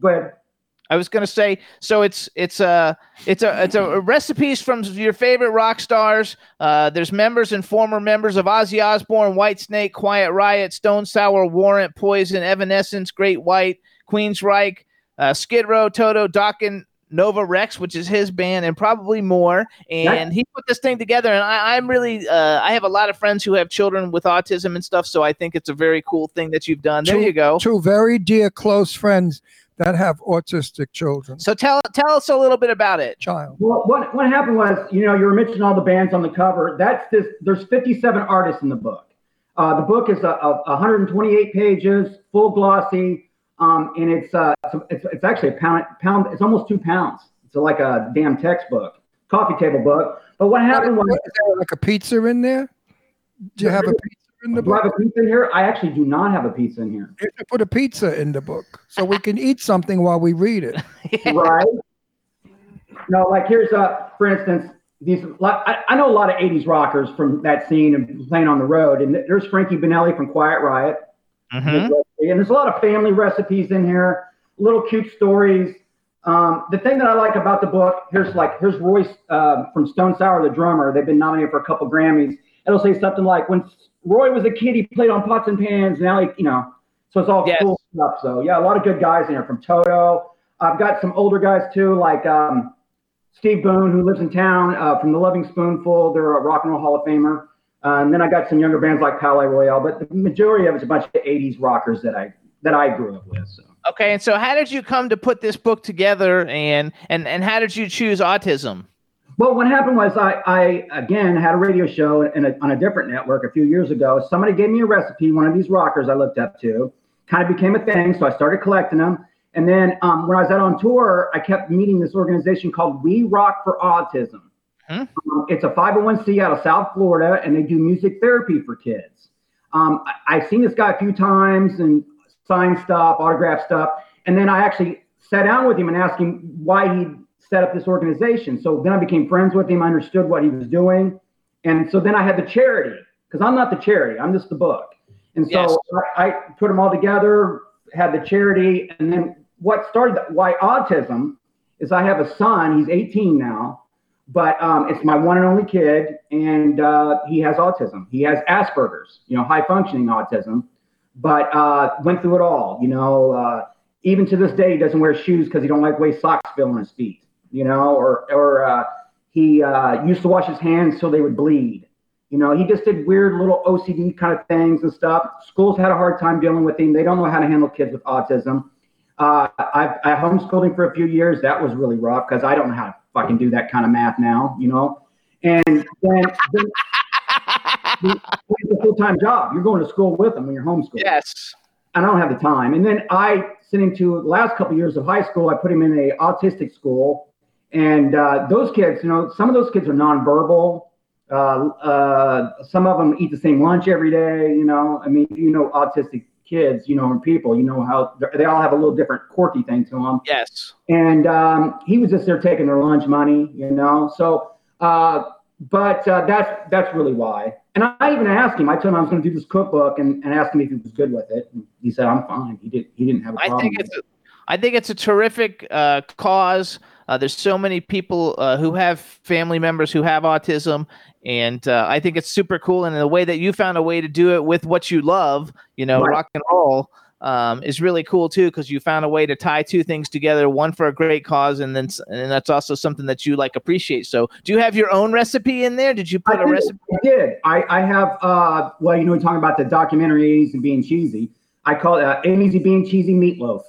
but I was gonna say, so it's it's a it's a it's a recipes from your favorite rock stars. Uh, there's members and former members of Ozzy Osbourne, Whitesnake, Quiet Riot, Stone Sour, Warrant, Poison, Evanescence, Great White, Queensryche, uh, Skid Row, Toto, Dokken, Nova Rex, which is his band, and probably more. And he put this thing together, and I, I'm really uh, I have a lot of friends who have children with autism and stuff, so I think it's a very cool thing that you've done. There Two- you go. Two very dear, close friends that have autistic children. So tell tell us a little bit about it. Child. Well, what what happened was, you know, you were mentioning all the bands on the cover. That's this. There's 57 artists in the book. Uh, the book is a, a 128 pages, full glossy, um, and it's, uh, it's it's actually a pound pound. It's almost two pounds. It's like a damn textbook, coffee table book. But what happened was, Is there like a pizza in there? Do you have a pizza in the do I book? have a pizza in here? I actually do not have a pizza in here. You should put a pizza in the book so we can eat something while we read it. right? No, like here's a, for instance, these. I, I know a lot of '80s rockers from that scene and playing on the road, and there's Frankie Banali from Quiet Riot, Mhm. And there's a lot of family recipes in here, little cute stories. Um, the thing that I like about the book, here's like here's Royce uh, from Stone Sour, the drummer. They've been nominated for a couple Grammys. It'll say something like, "When Roy was a kid, he played on pots and pans. Now, he, you know." So it's all Yes. cool stuff. So yeah, a lot of good guys in here from Toto. I've got some older guys too, like um, Steve Boone, who lives in town uh, from the Loving Spoonful. They're a rock and roll Hall of Famer. Uh, and then I got some younger bands like Palais Royale, but the majority of it's a bunch of '80s rockers that I that I grew up with. So. Okay, and so how did you come to put this book together, and and and how did you choose autism? Well, what happened was I, I again had a radio show in a, on a different network a few years ago. Somebody gave me a recipe. One of these rockers I looked up to kind of became a thing. So I started collecting them. And then um, when I was out on tour, I kept meeting this organization called We Rock for Autism. Hmm? Um, it's a 501c out of South Florida, and they do music therapy for kids. Um, I, I've seen this guy a few times and signed stuff, autograph stuff. And then I actually sat down with him and asked him why he set up this organization. So then I became friends with him, I understood what he was doing. And so then I had the charity, because I'm not the charity, I'm just the book. And so Yes. I, I put them all together, had the charity, and then what started that, why autism is I have a son, he's 18 now, but um, it's my one and only kid, and uh, he has autism. He has Asperger's, you know, high functioning autism, but uh, went through it all, you know. Uh, even to this day, he doesn't wear shoes because he don't like way socks feel on his feet, you know, or or uh, he uh, used to wash his hands so they would bleed. You know, he just did weird little OCD kind of things and stuff. Schools had a hard time dealing with him. They don't know how to handle kids with autism. Uh, I, I homeschooled him for a few years. That was really rough because I don't know how to fucking do that kind of math now, you know. And then, then it's a full time job. You're going to school with them when you're homeschooled. Yes. I don't have the time. And then I sent him to the last couple years of high school. I put him in a autistic school, and uh, those kids, you know, some of those kids are nonverbal. Uh, uh, some of them eat the same lunch every day. You know, I mean, you know, autistic kids, you know, and people, you know how they're- all have a little different quirky thing to them. Yes. And um, he was just there taking their lunch money, you know. So, uh, but uh, that's that's really why. And I even asked him. I told him I was going to do this cookbook, and, and asked him if he was good with it. And he said, "I'm fine." He did. He didn't have a I problem. I think it's a, I think it's a terrific uh, cause. Uh, there's so many people uh, who have family members who have autism, and uh, I think it's super cool. And the way that you found a way to do it with what you love, you know, Right. rock and roll, um, is really cool too. Because you found a way to tie two things together, one for a great cause, and then and that's also something that you like appreciate. So, do you have your own recipe in there? Did you put I a recipe? I did. I, I have, uh, well, you know, we're talking about the documentaries and being cheesy. I call it uh, Easy Being Cheesy Meatloaf.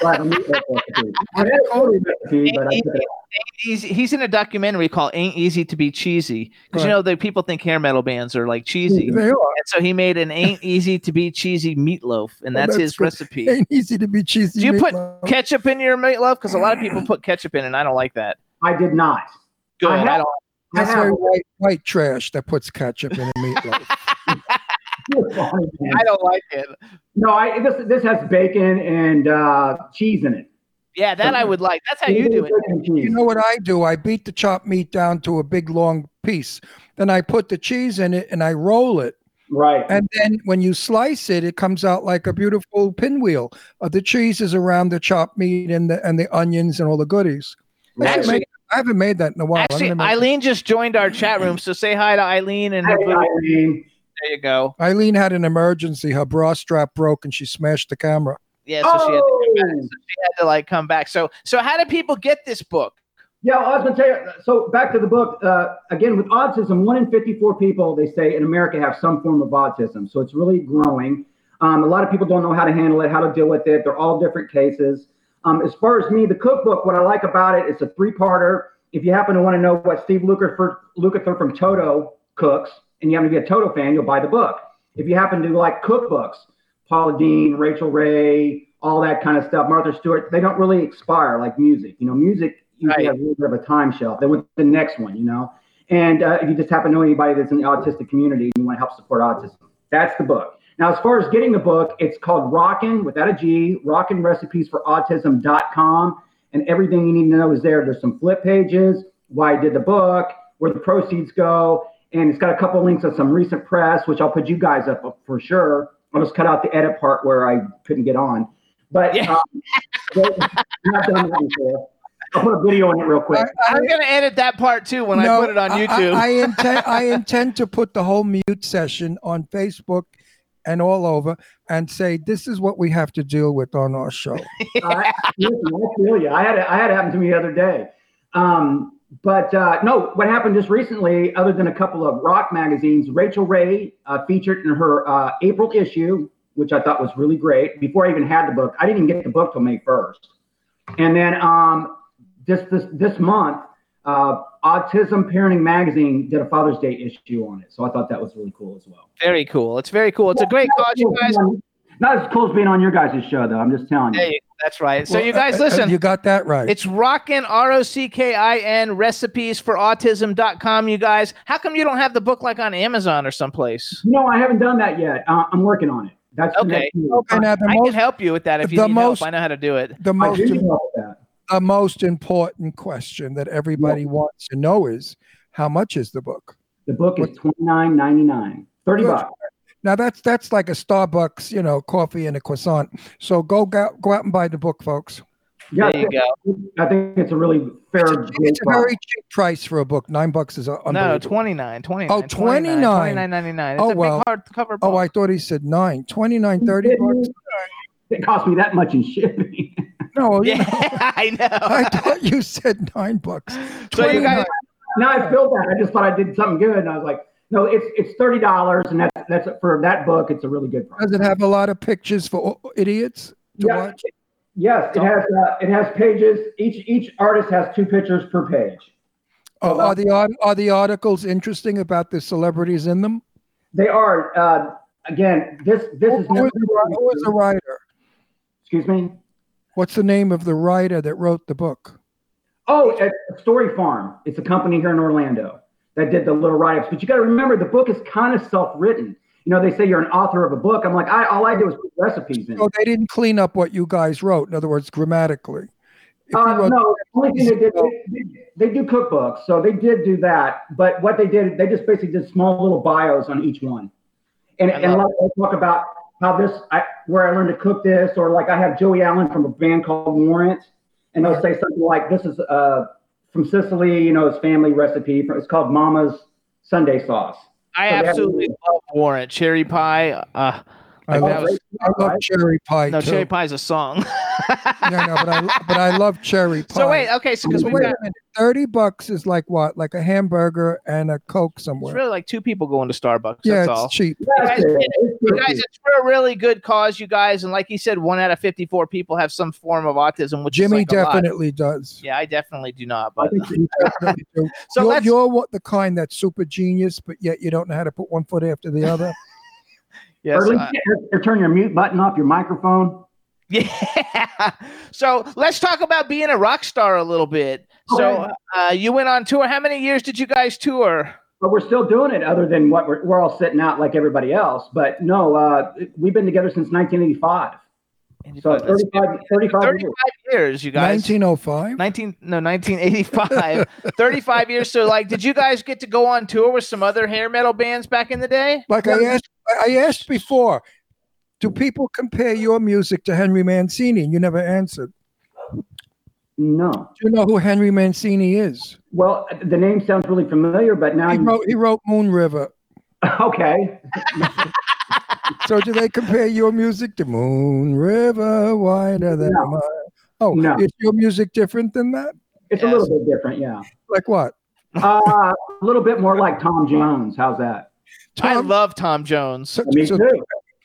So I have a meatloaf recipe. I had a recipe, but I took it out. He's in a documentary called "Ain't Easy to Be Cheesy" because you know the people think hair metal bands are like cheesy. They are. And so he made an ain't easy to be cheesy meatloaf, and Oh, that's, that's his good. recipe. Ain't easy to be cheesy. Do you put ketchup in your meatloaf? Because a lot of people put ketchup in, and I don't like that. I did not. Good. I I, don't. I That's have. very white, white trash that puts ketchup in a meatloaf. I don't like it. No, I this this has bacon and uh, cheese in it. Yeah, that I would like. That's how you do it. Bacon and cheese. you know what I do? I beat the chopped meat down to a big long piece. Then I put the cheese in it and I roll it. right. And then when you slice it, it comes out like a beautiful pinwheel. Uh, the cheese is around the chopped meat and the and the onions and all the goodies. I haven't Actually- made- I haven't made that in a while. Actually, gonna Eileen just joined our chat room, so say hi to Eileen and her Hey, boo. Irene. There you go. Eileen had an emergency. Her bra strap broke and she smashed the camera. Yeah, so she had to come back. Oh! So she had to like come back. So, so how do people get this book? Yeah, I was going to tell you. So back to the book uh, again with autism. One in fifty-four people they say in America have some form of autism. So it's really growing. Um, a lot of people don't know how to handle it, how to deal with it. They're all different cases. Um, as far as me, the cookbook, what I like about it, it's a three-parter. If you happen to want to know what Steve Lukather, Lukather from Toto cooks, and you happen to be a Toto fan, you'll buy the book. If you happen to like cookbooks, Paula Deen, Rachael Ray, all that kind of stuff, Martha Stewart, they don't really expire like music. You know, music usually Right. has a little bit of a time shelf. They want the next one, you know. And uh, if you just happen to know anybody that's in the autistic community and you want to help support autism, that's the book. Now, as far as getting the book, it's called Rockin' without a G, Rockin' Recipes for Autism.com. And everything you need to know is there. There's some flip pages, why I did the book, where the proceeds go. And it's got a couple links of some recent press, which I'll put you guys up for sure. I'll just cut out the edit part where I couldn't get on. But Yeah. um, I've not done that before. I'll put a video on it real quick. I- I'm gonna edit that part too when I put it on YouTube. I, I intend I intend to put the whole mute session on Facebook and all over and say this is what we have to deal with on our show. I, listen, I feel you. I had it, I had it happen to me the other day. Um, but uh, no, what happened just recently, other than a couple of rock magazines, Rachael Ray uh, featured in her uh, April issue, which I thought was really great. Before I even had the book, I didn't even get the book till May first. And then um, this this this month, uh, Autism Parenting Magazine did a Father's Day issue on it. So I thought that was really cool as well. very cool. It's very cool. It's a great cause, you guys. Not as cool as being on your guys' show, though. I'm just telling you. Hey, that's right. So Well, you guys uh, uh, listen. You got that right. It's rockin' R O C K I N recipes for autism.com, you guys. How come you don't have the book like on Amazon or someplace? No, I haven't done that yet. Uh, I'm working on it. That's Okay. okay, now the I most can help you with that if you the need most- help. I know how to do it. the I most do need that. the most important question that everybody wants to know is how much is the book? The book is twenty nine ninety nine. Thirty Good. bucks. Now that's that's like a Starbucks, you know, coffee and a croissant. So go go, go out and buy the book, folks. Yeah, There you go. I think it's a really fair. It's a, it's a very cheap price for a book. Nine bucks is No, unbelievable. 29, 29. Oh, 29. 29.99. It's Oh, a well. big hardcover book. Oh, I thought he said nine. 29, 30 bucks. It cost me that much in shipping. No, you yeah, know, I know. I thought you said nine bucks. so you guys, 29. now I feel bad. I just thought I did something good, and I was like, no, it's it's thirty dollars, and that's that's for that book. It's a really good price. Does it have a lot of pictures for idiots to Yeah. watch? Yes, it has uh, it has pages. Each each artist has two pictures per page. Are, are the are the articles interesting about the celebrities in them? They are uh, again. This this is Who the, who is the writer? excuse me. What's the name of the writer that wrote the book? Oh, Story Farm. It's a company here in Orlando that did the little write-ups. But you got to remember, the book is kind of self-written. You know, they say you're an author of a book. I'm like, I all I do is put recipes in. So they didn't clean up what you guys wrote. In other words, grammatically. Uh, wrote- no, the only thing they did, they, they do cookbooks, so they did do that. But what they did, they just basically did small little bios on each one, and I and like, talk about how this, I, where I learned to cook this, or like I have Joey Allen from a band called Warrant, and they'll say something like, "This is uh, from Sicily, you know, his family recipe. It's called Mama's Sunday sauce." I So absolutely love Warrant. Cherry Pie. Uh, I like love, was- I love cherry pie no, too. Cherry Pie is a song. No, no, but I but I love cherry pie. so wait, okay, so because we've wait got a minute. Thirty bucks is like what? Like a hamburger and a coke it's somewhere. really like two people going to Starbucks. yeah, that's it's all. cheap. That's guys it. It's You guys, it's for a really good cause, you guys. And like he said, one out of 54 people have some form of autism, which Jimmy is like a lot. definitely does. Yeah, I definitely do not. I But think you- Definitely do. So you're, you're what the kind that's super genius, but yet you don't know how to put one foot after the other. Yes, or at least uh, turn your mute button off your microphone. yeah. So let's talk about being a rock star a little bit. So uh, you went on tour. How many years did you guys tour? But we're still doing it, other than what we're, we're all sitting out like everybody else. But no, uh, we've been together since 1985. So 35, 35 35 years. years, you guys. 1905. 19 no 1985 35 years so like did you guys get to go on tour with some other hair metal bands back in the day Like I asked, I asked before, do people compare your music to Henry Mancini? And you never answered. No. Do you know who Henry Mancini is? Well, the name sounds really familiar, but now He you, wrote, he wrote Moon River. okay. So do they compare your music to Moon River wider than No. mine? Oh, No. is your music different than that? It's Yes. a little bit different, yeah. Like what? Uh, a little bit more like Tom Jones. How's that? I love tom jones So, Me so, too.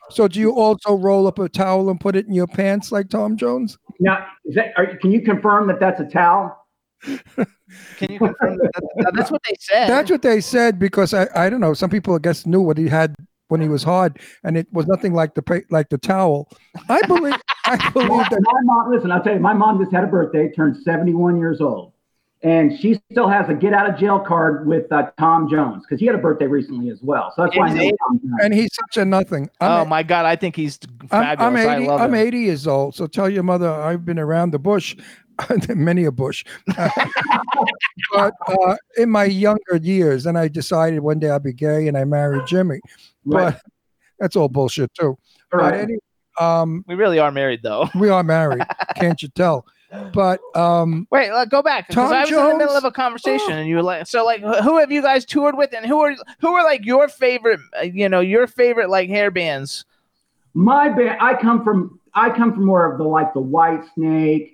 so do you also roll up a towel and put it in your pants like Tom Jones? Now, is that, are, can you confirm that that's a towel? can you confirm that, that- that's what they said That's what they said because I, I don't know. Some people I guess knew what he had when he was hard, and it was nothing like the like the towel. I believe I believe that my mom, listen, I'll tell you, my mom just had a birthday, turned 71 years old. And she still has a get out of jail card with uh, Tom Jones because he had a birthday recently as well. So that's why I know Tom Jones. and he's such a nothing. oh I'm, my god i think he's I'm, fabulous I'm i 80. love I'm 80 years old. So tell your mother I've been around the bush, many a bush. but uh, in my younger years, and I decided one day I'd be gay, and I married Jimmy. Right. But that's all bullshit too. All But right. any, um, we really are married though we are married. Can't you tell? But um, wait let go back because Tom i was in the middle of a conversation and you were like so like who have you guys toured with and who are who are like your favorite uh, you know your favorite like hair bands My band, I come from, I come from more of the like the White Snake.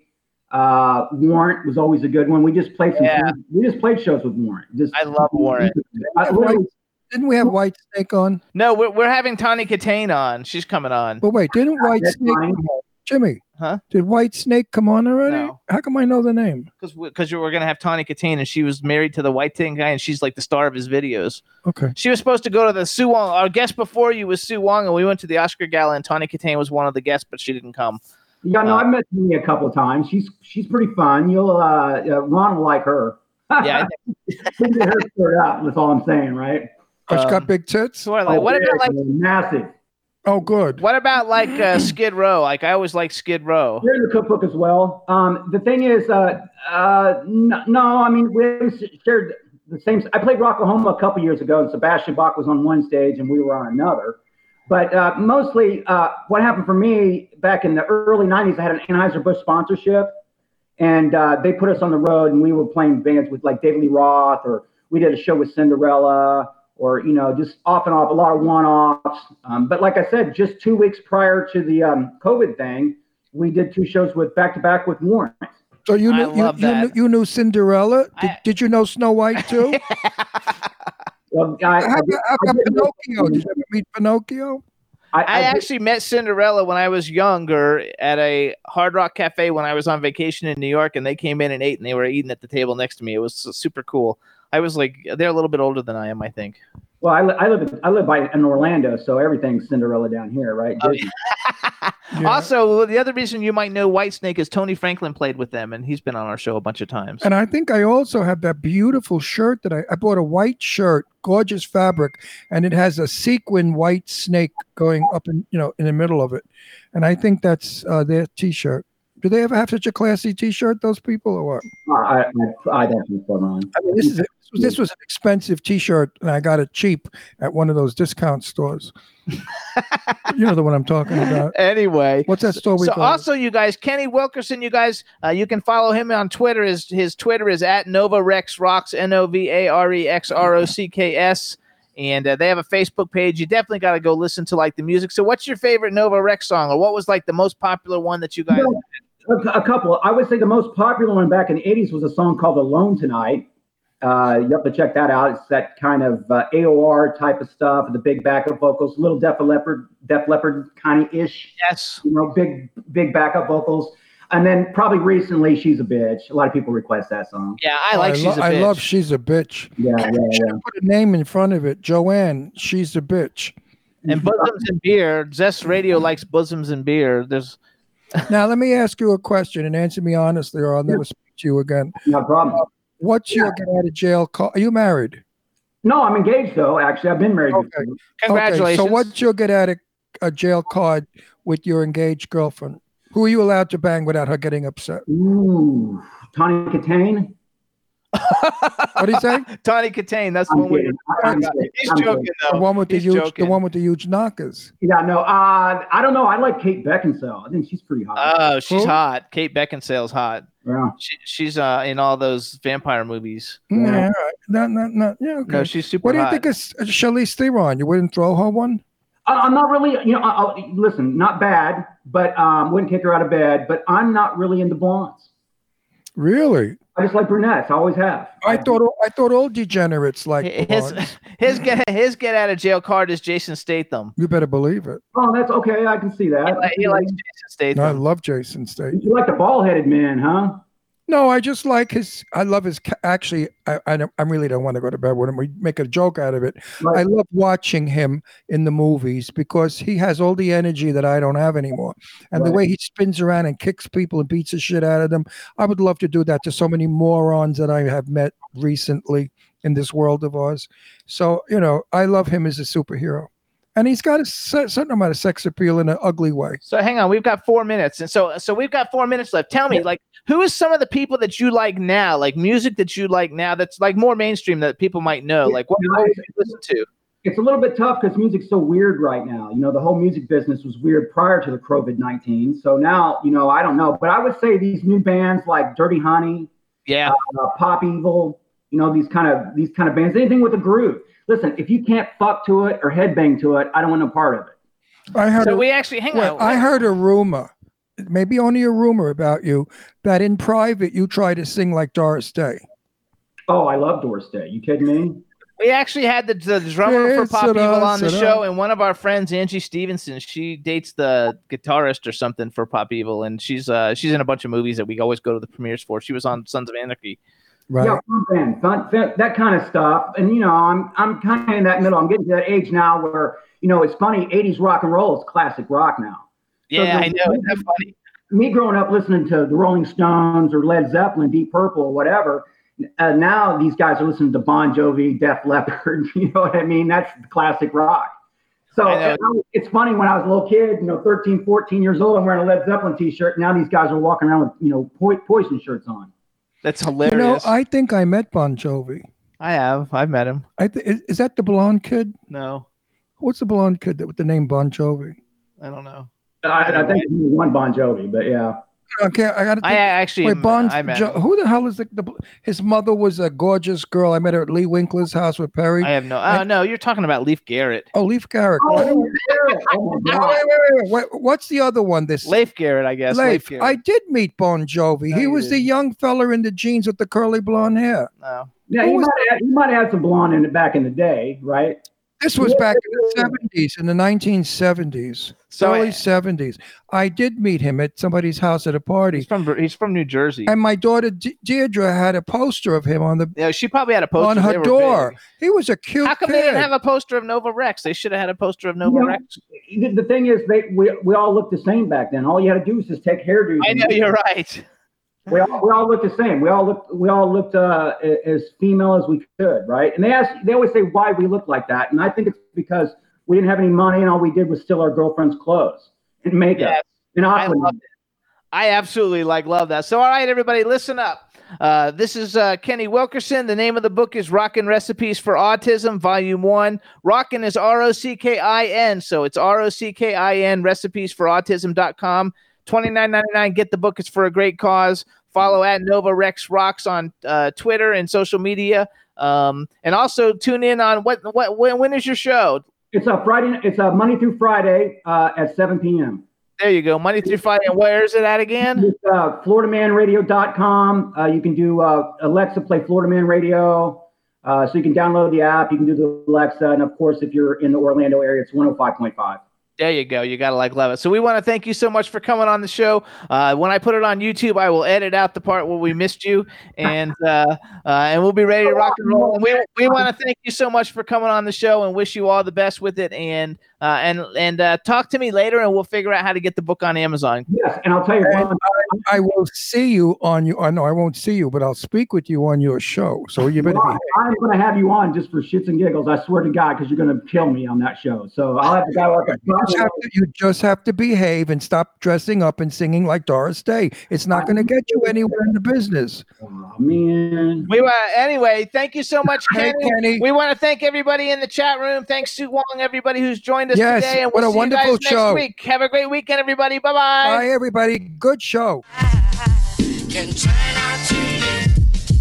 Uh, Warrant was always a good one. We just played some. Yeah. We just played shows with Warrant. Just I love Warrant. I, literally- didn't we have White Snake on? no we're, we're having Tawny Kitaen on she's coming on But wait, didn't White Snake? fine. come on? Jimmy, Huh? Did White Snake come on already? No. How come I know the name? Because because we, are gonna have Tawny Kitaen, and she was married to the White Thing guy, and she's like the star of his videos. Okay. She was supposed to go to the Sue Wong. Our guest before you was Sue Wong, and we went to the Oscar gala, and Tawny Kitaen was one of the guests, but she didn't come. Yeah, no, Uh, I've met Tony a couple of times. She's she's pretty fun. You'll uh, uh Ron will like her. Yeah, Couldn't get her stirred up. That's all I'm saying, right? Oh, she's got Um, big tits. So what, like, what about like massive? Oh, good. what about like uh, Skid Row? Like I always like Skid Row. They're in the cookbook as well. Um, the thing is, uh, uh, no, no, I mean, we shared the same. I played Rocklahoma a couple years ago, and Sebastian Bach was on one stage, and we were on another. But uh, mostly, uh, what happened for me back in the early '90s, I had an Anheuser-Busch sponsorship, and uh, they put us on the road, and we were playing bands with like David Lee Roth, or we did a show with Cinderella, or you know, just off and off, a lot of one-offs. Um, but like I said, just two weeks prior to the um, COVID thing, we did two shows with back-to-back with Warrant. So you I knew you, love you, knew, you knew Cinderella? Did, I- did you know Snow White too? Well, I, How about, how about Pinocchio? Did you ever meet Pinocchio? I, I did- actually met Cinderella when I was younger at a Hard Rock Cafe when I was on vacation in New York, and they came in and ate, and they were eating at the table next to me. It was super cool. I was like, they're a little bit older than I am, I think. Well, I, li- I live in, I live by in Orlando, so everything's Cinderella down here, right? Oh, Disney. Yeah. Also, the other reason you might know Whitesnake is Tony Franklin played with them, and he's been on our show a bunch of times. And I think I also have that beautiful shirt that I, I bought a white shirt, gorgeous fabric, and it has a sequin white snake going up in you know in the middle of it. And I think that's uh, their T-shirt. Do they ever have such a classy T-shirt? Those people or what? I, I, I don't think so, Ron. I mean, this is a, this was an expensive T-shirt, and I got it cheap at one of those discount stores. you know the one I'm talking about. Anyway, What's that store we so call also you guys kenny wilkerson you guys uh, you can follow him on twitter his, his twitter is at nova rex rocks n-o-v-a-r-e-x-r-o-c-k-s and uh, they have a facebook page you definitely got to go listen to like the music so what's your favorite nova rex song or what was like the most popular one that you guys You know, a, a couple. I would say the most popular one back in the 80s was a song called Alone Tonight. Uh, you have to check that out. It's that kind of uh, AOR type of stuff, the big backup vocals, little Def Leppard, Def Leppard kind of ish, yes you know, big, big backup vocals. And then probably recently, She's a Bitch. A lot of people request that song. yeah i Oh, like I, she's lo- a I bitch. love she's a bitch. Yeah, yeah, yeah. Put a name in front of it, Joanne. She's a bitch. and bosoms and beer zest radio likes bosoms and beer there's Now let me ask you a question and answer me honestly, or I'll never speak to you again. No problem. What's your get out of jail call? Are you married? No, I'm engaged though. Actually, I've been married. Okay. congratulations Okay, so what's your get out of a jail card with your engaged girlfriend? Who are you allowed to bang without her getting upset? Ooh, Tawny Kitaen. What do you say? Tony Kitaen that's the I'm one we kidding. I'm he's I'm joking kidding. The one with the He's huge, the one with the huge knockers. Yeah, no, uh, I don't know. I like Kate Beckinsale. I think she's pretty hot. oh she's Who? hot kate beckinsale's hot yeah. she, she's uh in all those vampire movies Yeah, all right. No, no, no. Yeah, okay. no she's super what do you hot. think of S- Charlize Theron? You wouldn't throw her one? I, I'm not really, you know, I, I'll, listen, not bad, but um, wouldn't kick her out of bed. But I'm not really into blondes. Really? I just like brunettes. I always have. I thought all- I thought all degenerates like his blondes. his get his get out of jail card is Jason Statham. You better believe it. Oh, that's okay. I can see that. li- he likes Jason No, I love Jason Statham. You like the bald-headed man, huh? No, I just like his. I love his. Actually, I I, don't, I really don't want to go to bed with him. We make a joke out of it. Right. I love watching him in the movies because he has all the energy that I don't have anymore, and the way he spins around and kicks people and beats the shit out of them. I would love to do that to so many morons that I have met recently in this world of ours. So you know, I love him as a superhero, and he's got a certain amount of sex appeal in an ugly way. So hang on, we've got four minutes, and so so we've got four minutes left. Tell me, like, who is some of the people that you like now, like music that you like now, that's like more mainstream that people might know, like what, what would you listen to? It's a little bit tough because music's so weird right now. You know, the whole music business was weird prior to the COVID 19. So now, you know, I don't know. But I would say these new bands like Dirty Honey, Yeah, uh, Pop Evil, you know, these kind of these kind of bands, anything with a groove. Listen, if you can't fuck to it or headbang to it, I don't want no part of it. I heard. so a- we actually hang Well, on. I heard a rumor, maybe only a rumor about you, that in private you try to sing like Doris Day. Oh, I love Doris Day. You kidding me? We actually had the, the drummer for Pop an Evil on the awesome- show, and one of our friends, Angie Stevenson, she dates the guitarist or something for Pop Evil, and she's uh she's in a bunch of movies that we always go to the premieres for. She was on Sons of Anarchy. Right. Yeah, fun fun, fun, that kind of stuff. And you know, I'm I'm kind of in that middle. I'm getting to that age now where you know it's funny. '80s rock and roll is classic rock now. Yeah, the- I know. Isn't that funny? Me growing up listening to the Rolling Stones or Led Zeppelin, Deep Purple, or whatever. Uh, now these guys are listening to Bon Jovi, Def Leppard. You know what I mean? That's classic rock. So I know. it's funny when I was a little kid, you know, 13, 14 years old, I'm wearing a Led Zeppelin t-shirt. Now these guys are walking around with, you know, po- poison shirts on. That's hilarious. You know, hilarious. I, I think I met Bon Jovi. I have. I've met him. I th- is, is that the blonde kid? No, What's the blonde kid that, with the name Bon Jovi? I don't know. I, I think one Bon Jovi, but yeah. Okay, I got to. I actually Wait, uh, Bon. I met Jo- who the hell is the, the? His mother was a gorgeous girl. I met her at Lee Winkler's house with Perry. I have no. Oh no, you're talking about Leif Garrett. oh, Leif Garrett. Oh, Wait, oh, Garrett. Oh, my wait, wait, wait, wait. What's the other one? This Leif Garrett, I guess. Leif Leif. I did meet Bon Jovi. No, he was the didn't. young fella in the jeans with the curly blonde hair. no. Yeah, he might, have, he might have had some blonde in it back in the day, right? This was back in the seventies, in the nineteen seventies, So early I- seventies. I did meet him at somebody's house at a party, He's from he's from New Jersey. and my daughter De- Deirdre had a poster of him on the yeah, she probably had a poster on her door. big. He was a cute How come kid. they didn't have a poster of Nova Rex? They should have had a poster of Nova You know, Rex. The, the thing is, they we, we all looked the same back then. All you had to do was just take hairdos. I know you're right. We all, we all looked the same. We all looked we all looked uh, as female as we could, right? And they ask they always say why we look like that, and I think it's because we didn't have any money and all we did was steal our girlfriend's clothes and makeup Yes, and I love it. I absolutely like love that. So, all right, everybody, listen up. Uh, this is uh, Kenny Wilkerson. The name of the book is Rockin' Recipes for Autism, Volume One. Rockin' is R O C K I N, so it's R O C K I N. Recipes for Autism.com. Twenty nine ninety nine. Get the book. It's for a great cause. Follow at Nova Rex Rocks on uh, Twitter and social media. Um, and also tune in on what what when, when is your show? It's a Friday. It's a Monday through Friday uh, at 7 p.m. There you go, Monday through Friday. And where is it at again? It's uh, FloridaManRadio.com. Uh, you can do uh, Alexa play Florida Man Radio. Uh, so you can download the app. You can do the Alexa, and of course, if you're in the Orlando area, it's 105.5. There you go. You gotta like love it. So we want to thank you so much for coming on the show. Uh, when I put it on YouTube, I will edit out the part where we missed you, and uh, uh, and we'll be ready to rock and roll. And we we want to thank you so much for coming on the show and wish you all the best with it. And uh, and and uh, talk to me later, and we'll figure out how to get the book on Amazon. Yes, and I'll tell you And one. I will see you on your. No, I won't see you, but I'll speak with you on your show. So you better be. I'm going to have you on just for shits and giggles. I swear to God, because you're going to kill me on that show. So I'll have the guy like You just, have to, you just have to behave and stop dressing up and singing like Doris Day. It's not going to get you anywhere in the business. Oh, man. We uh, anyway. Thank you so much, Hey, Kenny. Kenny. We want to thank everybody in the chat room. Thanks Sue Wong, everybody who's joined us Yes, today, and what we'll a see wonderful you guys show. next week. Have a great weekend, everybody. Bye bye. Bye, everybody. Good show. can turn out to be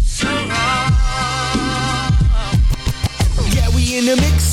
so wrong. Yeah, we in the mix.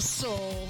Russell.